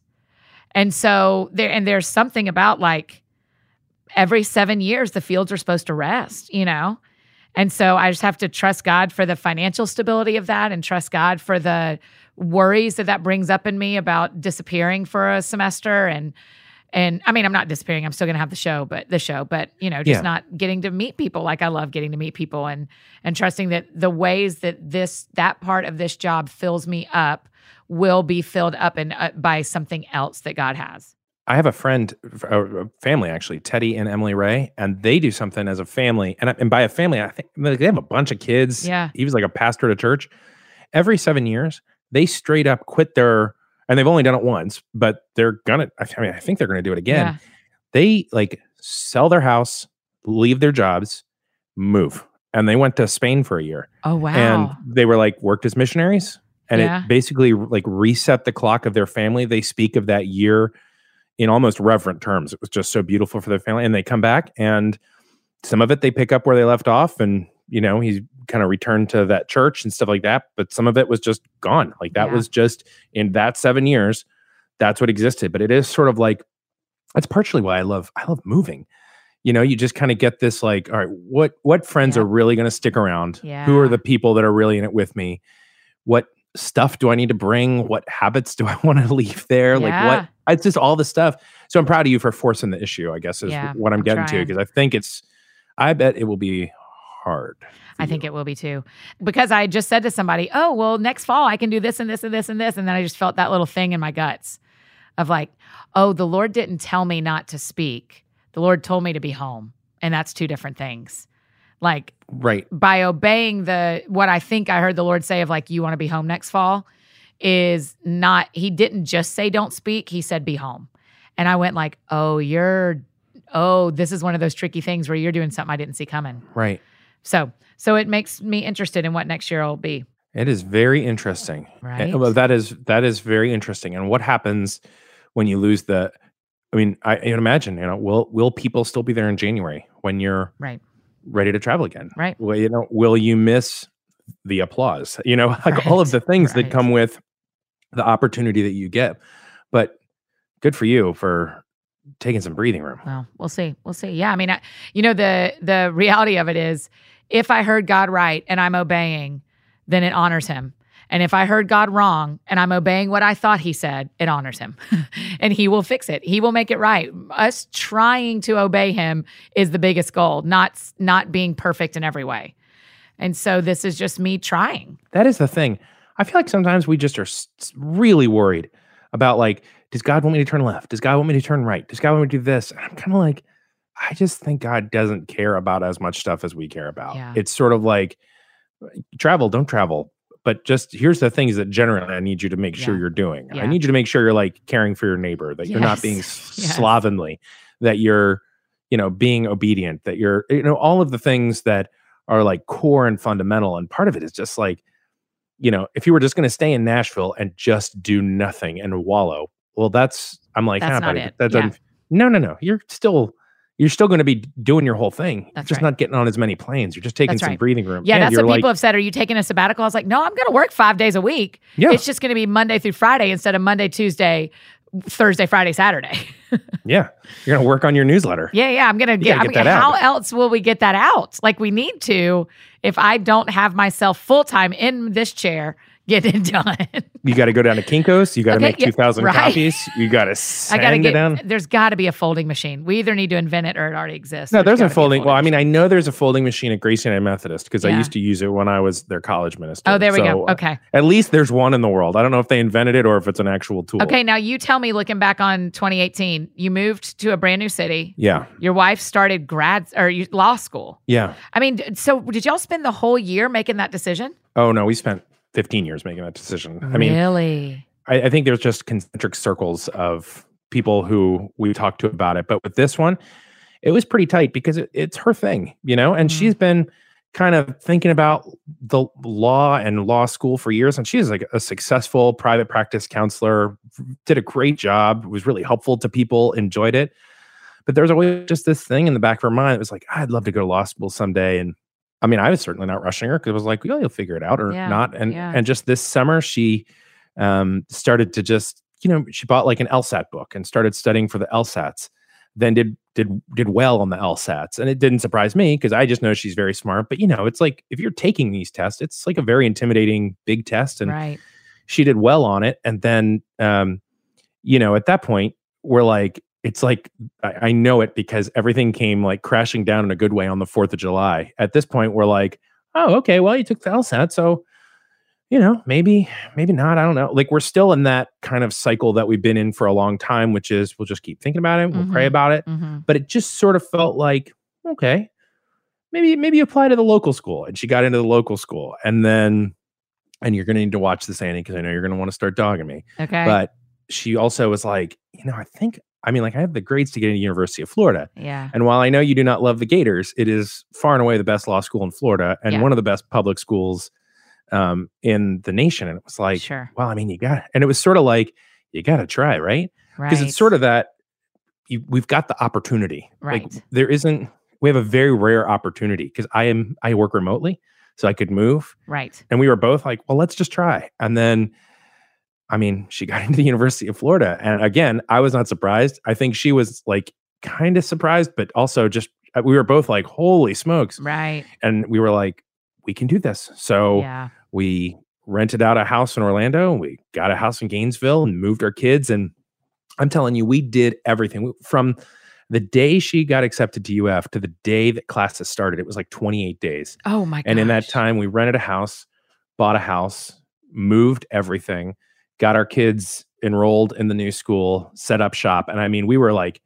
And so there, and there's something about like every seven years, the fields are supposed to rest, you know? And so I just have to trust God for the financial stability of that and trust God for the worries that that brings up in me about disappearing for a semester and and I mean I'm not disappearing I'm still going to have the show but the show but you know just Yeah. not getting to meet people like I love getting to meet people and and trusting that the ways that this that part of this job fills me up will be filled up and uh, by something else that God has. I have a friend, a a family actually, Teddy and Emily Ray, and they do something as a family. And, and by a family, I think like, they have a bunch of kids. Yeah. He was like a pastor at a church. Every seven years, they straight up quit their, and they've only done it once, but they're gonna, I mean, I think they're gonna do it again. Yeah. They like sell their house, leave their jobs, move. And they went to Spain for a year. Oh wow. And they were like worked as missionaries. And Yeah. it basically like reset the clock of their family. They speak of that year in almost reverent terms. It was just so beautiful for their family. And they come back and some of it they pick up where they left off. And, you know, he's kind of returned to that church and stuff like that. But some of it was just gone. Like that Yeah. was just in that seven years, that's what existed. But it is sort of like that's partially why I love I love moving. You know, you just kind of get this like, all right, what what friends Yeah. are really going to stick around? Who are the people that are really in it with me? What stuff do I need to bring? What habits do I want to leave there? Like what? It's just all the stuff. So I'm proud of you for forcing the issue. I guess is Yeah, what I'm, I'm getting trying. to because I think it's. I bet it will be hard. I think it will be too. Because I just said to somebody, oh, well, next fall I can do this and this and this and this. And then I just felt that little thing in my guts of like, oh, the Lord didn't tell me not to speak. The Lord told me to be home. And that's two different things. Like right. by obeying the what I think I heard the Lord say of like, you want to be home next fall is not, he didn't just say don't speak, he said be home. And I went like, oh, you're oh, this is one of those tricky things where you're doing something I didn't see coming. Right. So, so it makes me interested in what next year will be. It is very interesting. Right. Well, that is that is very interesting. And what happens when you lose the? I mean, I, I can imagine. You know, will will people still be there in January when you're Right. ready to travel again? Right. Well, you know, will you miss the applause? You know, like all of the things right. that come with the opportunity that you get. But good for you for taking some breathing room. Well, we'll see. We'll see. Yeah. I mean, I, you know, the the reality of it is if I heard God right and I'm obeying, then it honors him. And if I heard God wrong and I'm obeying what I thought he said, it honors him. and he will fix it. He will make it right. Us trying to obey him is the biggest goal, not not being perfect in every way. And so this is just me trying. That is the thing. I feel like sometimes we just are really worried about like, does God want me to turn left? Does God want me to turn right? Does God want me to do this? And I'm kind of like, I just think God doesn't care about as much stuff as we care about. Yeah. It's sort of like travel, don't travel. But just here's the things that generally I need you to make sure you're doing. Yeah. I need you to make sure you're like caring for your neighbor, that you're not being Yes. slovenly, that you're, you know, being obedient, that you're, you know, all of the things that are like core and fundamental. And part of it is just like, you know, if you were just going to stay in Nashville and just do nothing and wallow, well, that's I'm like, That's ah, not buddy, it. that doesn't. No, no, no. You're still you're still going to be doing your whole thing. That's just right. not getting on as many planes. You're just taking some breathing room. Yeah, And that's what like, people have said. Are you taking a sabbatical? I was like, no, I'm going to work five days a week. Yeah, It's just going to be Monday through Friday instead of Monday, Tuesday, Thursday, Friday, Saturday. yeah. You're going to work on your newsletter. yeah, yeah. I'm going to get, gotta I'm, get that how else will we get that out? Like we need to if I don't have myself full time in this chair get it done. You got to go down to Kinkos. You got to Okay, make yeah, 2,000 right. copies. You got to I send got to it get down. there's got to be a folding machine. We either need to invent it or it already exists. No, there's a gotta be folding. Well, I mean. I know there's a folding machine at Gracie United Methodist because I used to use it when I was their college minister. Oh, there we So, go. uh, Okay. At least there's one in the world. I don't know if they invented it or if it's an actual tool. Okay, now you tell me looking back on 2018, you moved to a brand new city. Yeah. Your wife started grad or law school. Yeah. I mean, so did y'all spend the whole year making that decision? Oh no, we spent 15 years making that decision. I mean, really? I, I think there's just concentric circles of people who we talked to about it. But with this one, it was pretty tight because it, it's her thing, you know, and Mhm. she's been kind of thinking about the law and law school for years. And she's like a successful private practice counselor, did a great job, was really helpful to people, enjoyed it. but there's always just this thing in the back of her mind. It was like, I'd love to go to law school someday. And I mean, I was certainly not rushing her because it was like, well, you'll figure it out or Yeah, not. And yeah. and just this summer, she um, started to just, you know, she bought like an LSAT book and started studying for the LSATs. Then did did did well on the LSATs, and it didn't surprise me because I just know she's very smart. But you know, it's like if you're taking these tests, it's like a very intimidating big test, and right. she did well on it. And then, um, you know, at that point, we're like, it's like I, I know it because everything came like crashing down in a good way on the Fourth of July. At this point, we're like, oh, okay, well, you took the LSAT, so you know, maybe, maybe not. I don't know. Like we're still in that kind of cycle that we've been in for a long time, which is we'll just keep thinking about it, we'll pray Mhm. about it. Mhm. But it just sort of felt like, okay, maybe, maybe apply to the local school. And she got into the local school, and then, and you're going to need to watch this, Annie, because I know you're going to want to start dogging me Okay. but she also was like, you know, I think, I mean, like I have the grades to get into University of Florida. yeah. And while I know you do not love the Gators, it is far and away the best law school in Florida and Yeah. one of the best public schools um, in the nation. And it was like, sure. well, I mean, you got, and it was sort of like, you got to try, right? Right. Because it's sort of that you, we've got the opportunity. Like Right. there isn't, we have a very rare opportunity because I am, I work remotely, so I could move. right. And we were both like, well, let's just try. And then, I mean, she got into the University of Florida. And again, I was not surprised. I think she was like kind of surprised, but also just, uh, we were both like, holy smokes. Right. And we were like, we can do this. So yeah. we rented out a house in Orlando. We got a house in Gainesville and moved our kids. And I'm telling you, we did everything from the day she got accepted to UF to the day that classes started. It was like 28 days. Oh my god. And in that time, we rented a house, bought a house, moved everything, got our kids enrolled in the new school, set up shop. And I mean, we were like,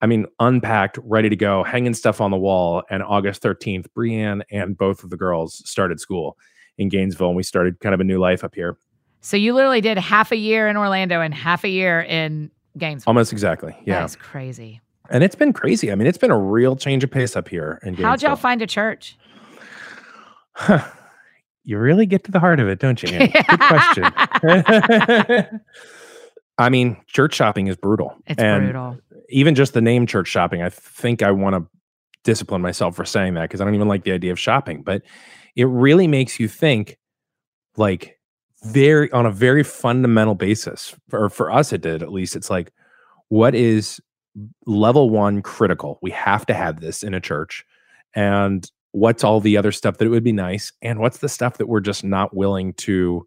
I mean, unpacked, ready to go, hanging stuff on the wall. And August 13th, Brienne and both of the girls started school in Gainesville. And we started kind of a new life up here. So you literally did half a year in Orlando and half a year in Gainesville. Almost exactly. Yeah. That's crazy. And it's been crazy. I mean, it's been a real change of pace up here in Gainesville. How'd y'all find a church? you really get to the heart of it, don't you? Good question. I mean, church shopping is brutal. It's and brutal. Even just the name church shopping, I think I want to discipline myself for saying that because I don't even like the idea of shopping. But it really makes you think, like, very on a very fundamental basis. Or for us, it did at least. It's like, what is level one critical? We have to have this in a church, and what's all the other stuff that it would be nice, and what's the stuff that we're just not willing to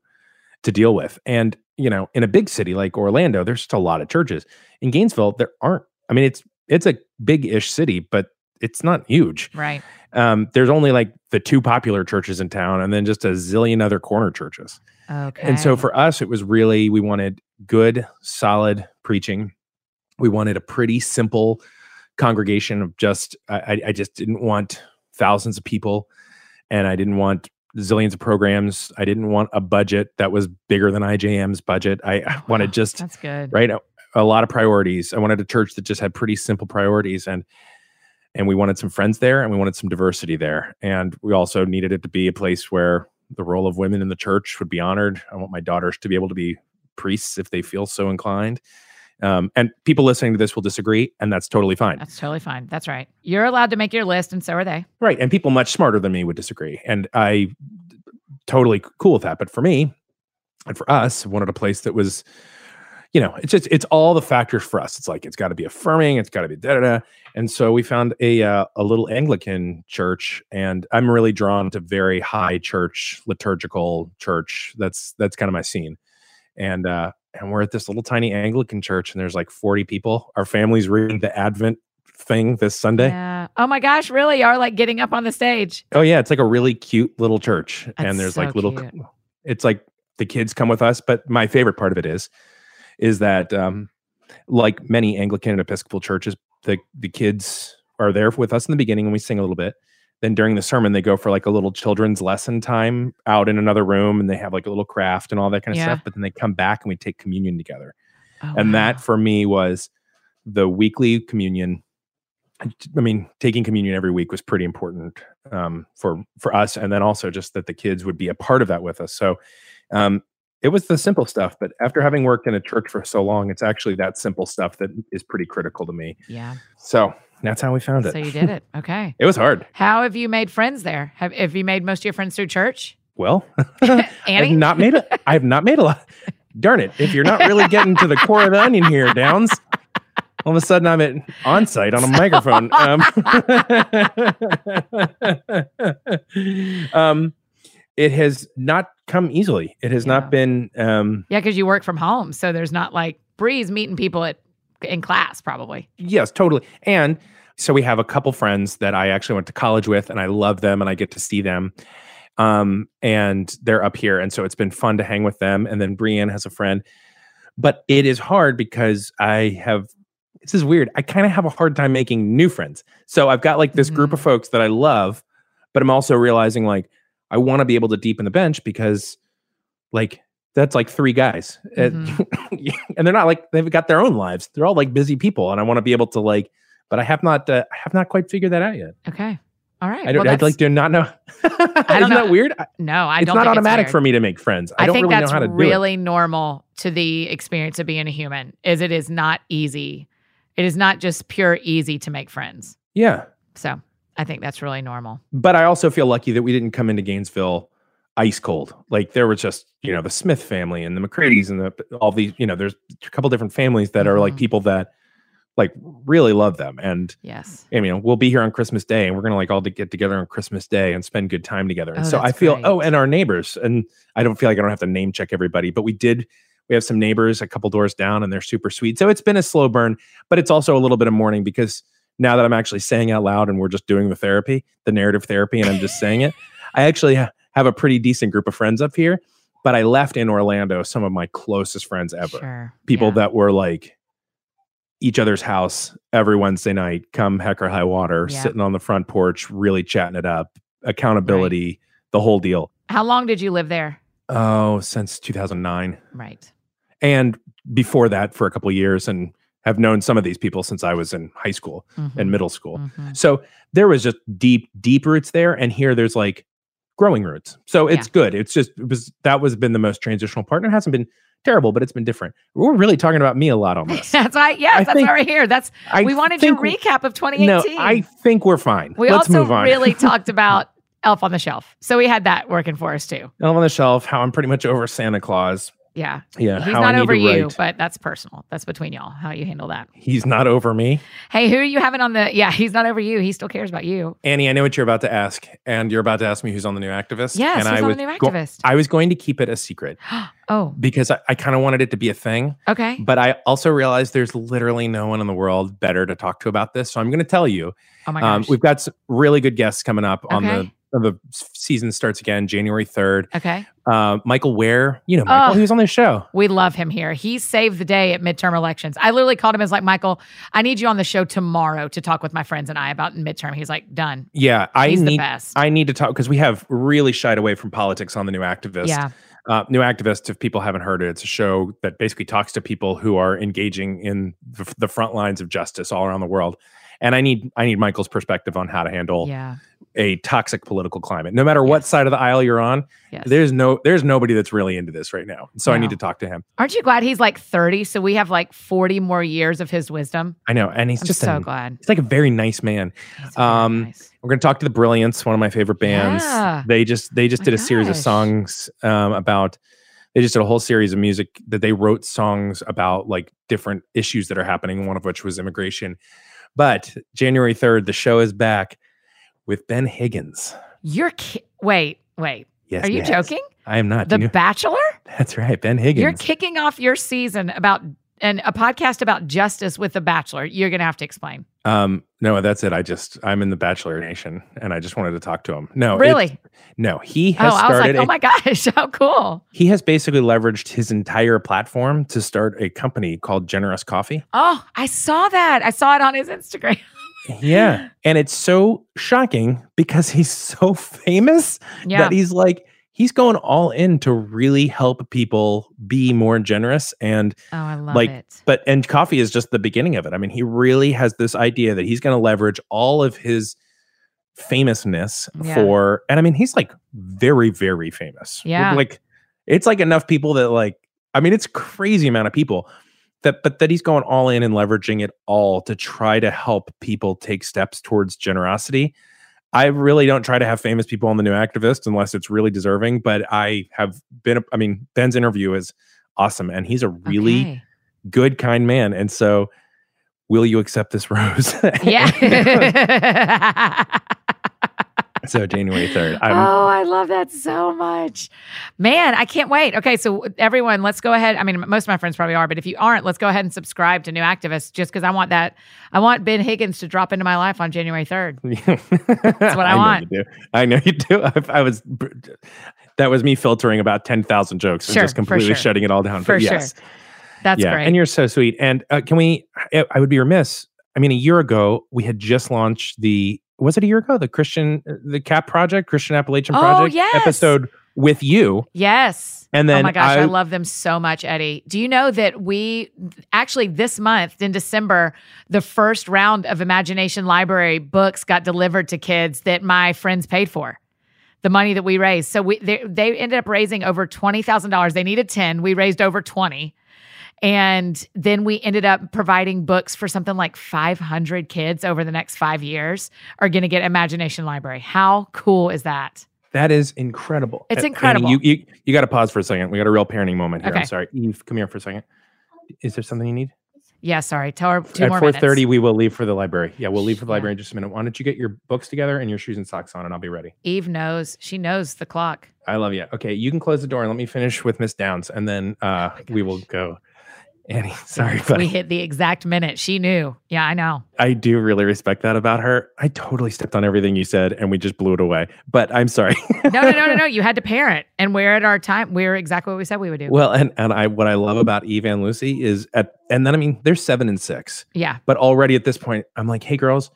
to deal with. And you know, in a big city like Orlando, there's just a lot of churches. In Gainesville, there aren't. I mean, it's it's a big-ish city, but it's not huge. Right. Um, there's only like the two popular churches in town, and then just a zillion other corner churches. Okay. And so for us, it was really we wanted good, solid preaching. We wanted a pretty simple congregation of just I, I- I just didn't want thousands of people, and I didn't want zillions of programs. I didn't want a budget that was bigger than IJM's budget. I, I wanted just that's good. right a, a lot of priorities. I wanted a church that just had pretty simple priorities and and we wanted some friends there and we wanted some diversity there. And we also needed it to be a place where the role of women in the church would be honored. I want my daughters to be able to be priests if they feel so inclined. Um, and people listening to this will disagree, and that's totally fine. That's totally fine. That's right. You're allowed to make your list, and so are they. Right. And people much smarter than me would disagree. And I totally cool with that. But for me and for us, wanted a place that was, you know, it's just it's all the factors for us. It's like it's got to be affirming, it's got to be da da da. And so we found a uh, a little Anglican church, and I'm really drawn to very high church liturgical church. That's that's kind of my scene. And uh and we're at this little tiny Anglican church, and there's like 40 people. Our family's reading the Advent thing this Sunday. Yeah. Oh my gosh, really? Are like getting up on the stage. Oh yeah, it's like a really cute little church, That's and there's so like little. cute. It's like the kids come with us, but my favorite part of it is, is that um, like many Anglican and Episcopal churches, the the kids are there with us in the beginning, and we sing a little bit. Then during the sermon, they go for like a little children's lesson time out in another room, and they have like a little craft and all that kind of Yeah. stuff. But then they come back and we take communion together Oh, and wow. that for me was the weekly communion i mean taking communion every week was pretty important um, for for us and then also just that the kids would be a part of that with us so um, it was the simple stuff. But after having worked in a church for so long, it's actually that simple stuff that is pretty critical to me. Yeah. So that's how we found it. So you did it. Okay. it was hard. How have you made friends there? Have have you made most of your friends through church? Well, and I've not made a, I have not made a lot. Darn it! If you're not really getting to the core of the onion here, Downs, all of a sudden I'm at on site on a microphone. Um, um, it has not come easily. It has Yeah. not been. Um, Yeah, because you work from home, so there's not like Bree's meeting people at in class probably. yes, totally. And so we have a couple friends that I actually went to college with, and I love them, and I get to see them. Um, and they're up here, and so it's been fun to hang with them. And then Brienne has a friend, but it is hard because I have. This is weird. I kind of have a hard time making new friends. So I've got like this group of folks that I love, but I'm also realizing like I want to be able to deepen the bench because, like, that's like three guys, and, and they're not like they've got their own lives. They're all like busy people, and I want to be able to like. But I have not. Uh, I have not quite figured that out yet. Okay. All right. I don't. Well, I'd like to not know. i Isn't know. that weird? I- no, I it's don't It's not automatic it's for me to make friends. I, I, don't think really that's know how to do it. really normal to the experience of being a human. Is it is not easy. It is not just pure easy to make friends. Yeah, So I think that's really normal. but I also feel lucky that we didn't come into Gainesville ice cold. Like there was just you know the Smith family and the McCrady's and the all these you know there's a couple different families that are like Mhm. people that like really love them and Yes. I mean, we'll be here on Christmas Day, and we're gonna like all to get together on Christmas Day and spend good time together. Oh, and Oh, so I feel, great. oh, and our neighbors, and I don't feel like I don't have to name check everybody, but we did. We have some neighbors a couple doors down, and they're super sweet. So it's been a slow burn, but it's also a little bit of mourning because now that I'm actually saying out loud, and we're just doing the therapy, the narrative therapy, and I'm just saying it, I actually ha- have a pretty decent group of friends up here. But I left in Orlando some of my closest friends ever Sure. people Yeah. that were like each other's house every Wednesday night, come heck or high water, Yeah. sitting on the front porch, really chatting it up, accountability, the whole deal. How long did you live there? Oh, since 2009. Right. And before that, for a couple of years, and have known some of these people since I was in high school and Mhm. middle school. Mhm. So there was just deep, deep roots there. And here there's like growing roots. So it's good. It's just, it was, that was been the most transitional part. And it hasn't been terrible, but it's been different. We're really talking about me a lot on this. that's why. Yes, I that's think- why we're here. That's I we wanted your think- recap of 2018. No, I think we're fine. we Let's also move on. really talked about Elf on the Shelf, so we had that working for us too. Elf on the Shelf, how I'm pretty much over Santa Claus. Yeah, Yeah, he's not over you, right. but that's personal. That's between y'all. How you handle that. He's not over me. Hey, who are you having on the? Yeah, he's not over you. He still cares about you. Annie, I know what you're about to ask, and you're about to ask me who's on the new activist. Yes, and who's I on was the new go- activist? I was going to keep it a secret oh, because I, I kind of wanted it to be a thing, okay. but I also realized there's literally no one in the world better to talk to about this. So I'm going to tell you. Oh my Um, gosh. we've got some really good guests coming up Okay. on the season starts again January 3rd. okay. Uh, Michael Wear, you know Michael, Oh. he was on the show. We love him here. He saved the day at midterm elections. I literally called him as like, Michael, I need you on the show tomorrow to talk with my friends and I about midterm. He's like, done. Yeah, I He's the need best. I need to talk because we have really shied away from politics on the new activist. Yeah. Uh, new activist. If people haven't heard it, it's a show that basically talks to people who are engaging in the, the front lines of justice all around the world. And I need I need Michael's perspective on how to handle Yeah. a toxic political climate. No matter what side of the aisle you're on, Yes. there's no there's nobody that's really into this right now. So I need to talk to him. Aren't you glad he's like 30? So we have like 40 more years of his wisdom. I know, and he's I'm just so a, glad. he's like a very nice man. Um, nice. We're going to talk to the Brilliance, one of my favorite bands. Yeah. They just they just My did a series of songs um, about. They just did a whole series of music that they wrote songs about like different issues that are happening. One of which was immigration. But January third, the show is back with Ben Higgins. You're ki- wait, wait. Yes, Are you yes. joking? I am not. The Bachelor? that's right, Ben Higgins. You're kicking off your season about and a podcast about justice with the Bachelor. You're gonna have to explain. um, no, that's it. I just I'm in the Bachelor Nation, and I just wanted to talk to him. No, Really? no. He has. Oh, has I was like, started. oh my gosh, how cool. he has basically leveraged his entire platform to start a company called Generous Coffee. Oh, I saw that. I saw it on his Instagram. Yeah. And it's so shocking because he's so famous Yeah. that he's like, he's going all in to really help people be more generous. And, oh, I love like, it. but, and coffee is just the beginning of it. I mean, he really has this idea that he's going to leverage all of his famousness Yeah. for, and I mean, he's like very, very famous. Yeah. Like, It's like enough people that like I mean it's crazy amount of people that but that he's going all in and leveraging it all to try to help people take steps towards generosity. I really don't try to have famous people on the new activist unless it's really deserving, but I have been I mean Ben's interview is awesome and he's a really Okay. good kind man and so will you accept this rose? Yeah. Um, so January 3rd. I'm oh, I love that so much. Man, I can't wait. Okay, so everyone, let's go ahead. I mean, most of my friends probably are, but if you aren't, let's go ahead and subscribe to New Activists just because I want that. I want Ben Higgins to drop into my life on January 3rd. That's what I know want. Do. I know you do. I, I was. That was me filtering about ten thousand jokes Sure, and just completely sure. shutting it all down. For but sure. yes, That's yeah, great. and you're so sweet. And uh, can we? I, I would be remiss. I mean, a year ago we had just launched the. Was it a year ago? The Christian, uh, the CAP project, Christian Appalachian Oh, Project yes. episode with you, yes. and then oh my gosh, I, I love them so much, Eddie. Do you know that we actually this month in December, the first round of Imagination Library books got delivered to kids that my friends paid for. The money that we raised. So we they, they ended up raising over twenty thousand dollars. They needed ten. We raised over twenty. And then we ended up providing books for something like 500 kids over the next five years are going to get Imagination Library. How cool is that? That is incredible. It's A- Annie, incredible. you you, you got to pause for a second. We got a real parenting moment here. Okay. I'm sorry, Eve. Come here for a second. Is there something you need? Yeah, sorry. Tell her two At more four minutes. we will leave for the library. Yeah, we'll leave for the Yeah. library in just a minute. Why don't you get your books together and your shoes and socks on, and I'll be ready. Eve knows. She knows the clock. I love you. Okay, you can close the door and let me finish with Miss Downs, and then uh, we will go. Annie, sorry, but we hit the exact minute. She knew. Yeah, I know. I do really respect that about her. I totally stepped on everything you said, and we just blew it away. But I'm sorry. No, no, no, no, no. You had to parent, and we're at our time. We're exactly what we said we would do. well, and and I what I love about Eve and Lucy is at and then I mean they're seven and six. yeah, But already at this point, I'm like, hey, girls,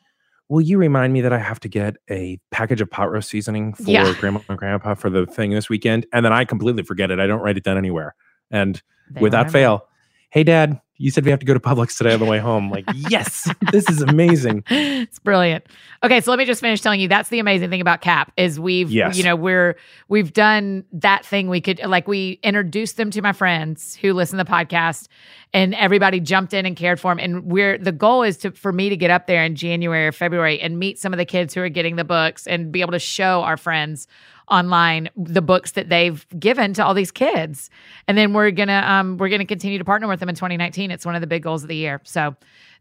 will you remind me that I have to get a package of pot roast seasoning for Yeah. grandma and grandpa for the thing this weekend? And then I completely forget it. I don't write it down anywhere. And they without remember. fail, hey, dad, you said we have to go to Publix today on the way home. Like, yes, this is amazing. it's brilliant. Okay, so let me just finish telling you that's the amazing thing about CAP is we've Yes. you know we're we've done that thing we could like we introduced them to my friends who listen to the podcast and everybody jumped in and cared for them and we're the goal is to for me to get up there in January or February and meet some of the kids who are getting the books and be able to show our friends online the books that they've given to all these kids and then we're gonna um we're gonna continue to partner with them in 2019 it's one of the big goals of the year so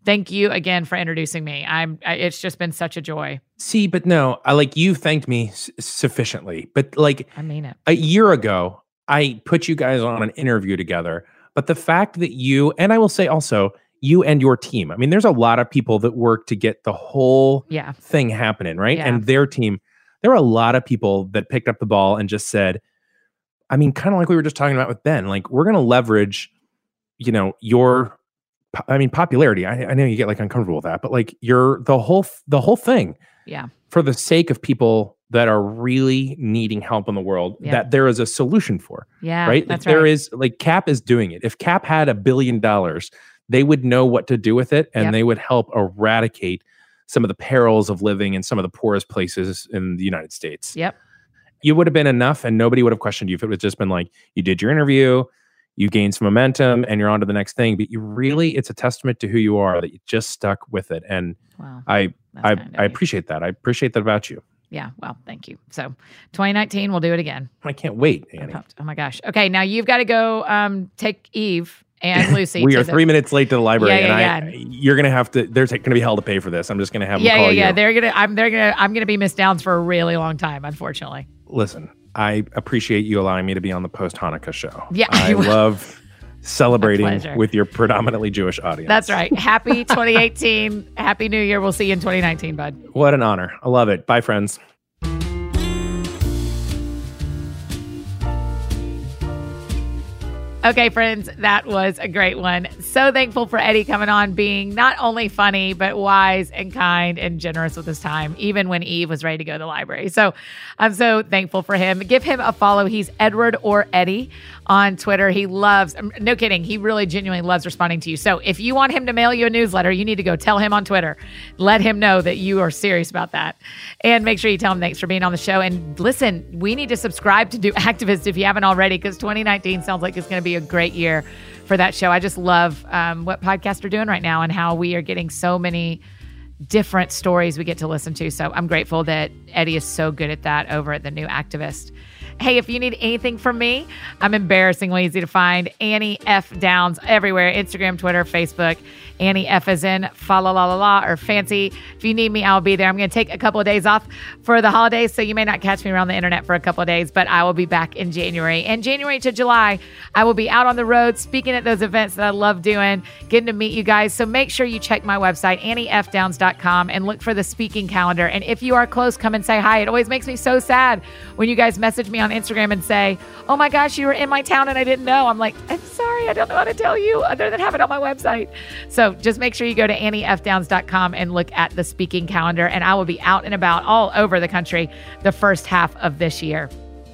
thank you again for introducing me i'm I, it's just been such a joy See, but no, I like you thanked me s- sufficiently. But like i mean it a year ago, I put you guys on an interview together. But the fact that you, and I will say also, you and your team, I mean, there's a lot of people that work to get the whole yeah thing happening, right? Yeah. And their team, there were a lot of people that picked up the ball and just said, I mean, kind of like we were just talking about with Ben, like we're going to leverage, you know, your, I mean, popularity. I, I know you get like uncomfortable with that, but like you're the whole the whole thing yeah for the sake of people that are really needing help in the world Yeah. that there is a solution for yeah right that's Like, there right is like cap is doing it if cap had a billion dollars they would know what to do with it and Yep. they would help eradicate some of the perils of living in some of the poorest places in the united states yep you would have been enough and nobody would have questioned you if it was just been like you did your interview you gain some momentum and you're on to the next thing but you really it's a testament to who you are that you just stuck with it and wow i I, I appreciate that. I appreciate that about you. yeah well thank you so 2019 we'll do it again I can't wait, Annie. oh my gosh okay now you've got to go um take eve and lucy we are the- three minutes late to the library, Yeah, and yeah, I, you're gonna have to. There's gonna be hell to pay for this. I'm just gonna have them yeah call yeah yeah you. they're gonna i'm they're gonna i'm gonna be miss downs for a really long time unfortunately Listen, I appreciate you allowing me to be on the post Hanukkah show. Yeah, I love celebrating with your predominantly Jewish audience. that's right happy 2018 happy new year we'll see you in 2019 bud What an honor. I love it. Bye, friends. Okay, friends, that was a great one. So thankful for Eddie coming on, being not only funny, but wise and kind and generous with his time, even when Eve was ready to go to the library. So I'm so thankful for him. Give him a follow. He's Edward or Eddie on Twitter. He loves, um, no kidding, he really genuinely loves responding to you. So if you want him to mail you a newsletter, you need to go tell him on Twitter. Let him know that you are serious about that. And make sure you tell him thanks for being on the show. And listen, we need to subscribe to Do Activist if you haven't already, because 2019 sounds like it's going to be a great year for that show. I just love um, what podcasts are doing right now and how we are getting so many different stories we get to listen to. So I'm grateful that Eddie is so good at that over at the New Activist. Hey, if you need anything from me, I'm embarrassingly easy to find. Annie F. Downs everywhere Instagram, Twitter, Facebook. Annie F is in fa la la la la or fancy. If you need me, I'll be there. I'm going to take a couple of days off for the holidays, so you may not catch me around the internet for a couple of days, but I will be back in January. And January to July, I will be out on the road speaking at those events that I love doing, getting to meet you guys. So make sure you check my website, anniefdowns.com, and look for the speaking calendar. And if you are close, come and say hi. It always makes me so sad when you guys message me on Instagram and say, Oh my gosh, you were in my town and I didn't know. I'm like, I'm sorry, I don't know how to tell you other than have it on my website. So just make sure you go to anniefdowns.com and look at the speaking calendar. And I will be out and about all over the country the first half of this year.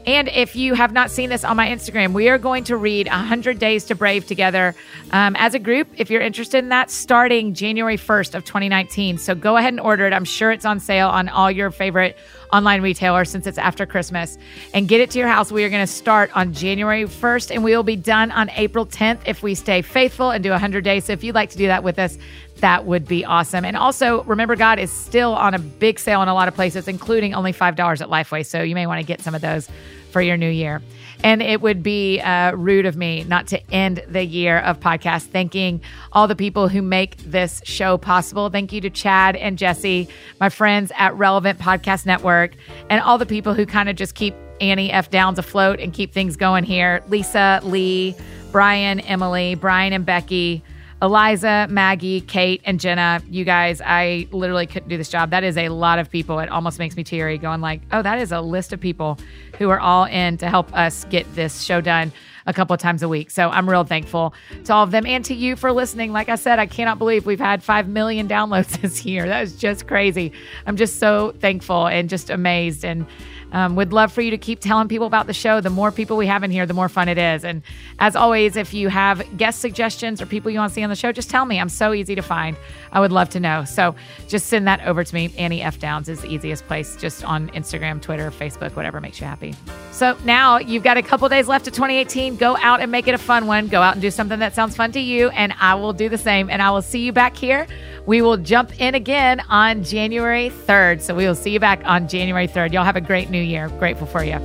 And if you have not seen this on my Instagram, we are going to read 100 Days to Brave together um, as a group. If you're interested in that, starting January 1st of 2019. So go ahead and order it. I'm sure it's on sale on all your favorite online retailers since it's after Christmas and get it to your house. We are going to start on January 1st and we will be done on April 10th if we stay faithful and do 100 days. So if you'd like to do that with us, that would be awesome. And also, remember, God is still on a big sale in a lot of places, including only $5 at Lifeway. So you may want to get some of those for your new year. And it would be uh, rude of me not to end the year of podcast thanking all the people who make this show possible. Thank you to Chad and Jesse, my friends at Relevant Podcast Network, and all the people who kind of just keep Annie F. Downs afloat and keep things going here. Lisa, Lee, Brian, Emily, Brian and Becky. Eliza, Maggie, Kate, and Jenna, you guys, I literally couldn't do this job. That is a lot of people. It almost makes me teary going like, oh, that is a list of people who are all in to help us get this show done a couple of times a week. So I'm real thankful to all of them and to you for listening. Like I said, I cannot believe we've had 5 million downloads this year. That is just crazy. I'm just so thankful and just amazed and um, would love for you to keep telling people about the show. The more people we have in here, the more fun it is. And as always, if you have guest suggestions or people you want to see on the show, just tell me. I'm so easy to find. I would love to know. So just send that over to me. Annie F. Downs is the easiest place, just on Instagram, Twitter, Facebook, whatever makes you happy. So now you've got a couple days left of 2018. Go out and make it a fun one. Go out and do something that sounds fun to you. And I will do the same. And I will see you back here. We will jump in again on January 3rd. So we will see you back on January 3rd. Y'all have a great new year. Grateful for you.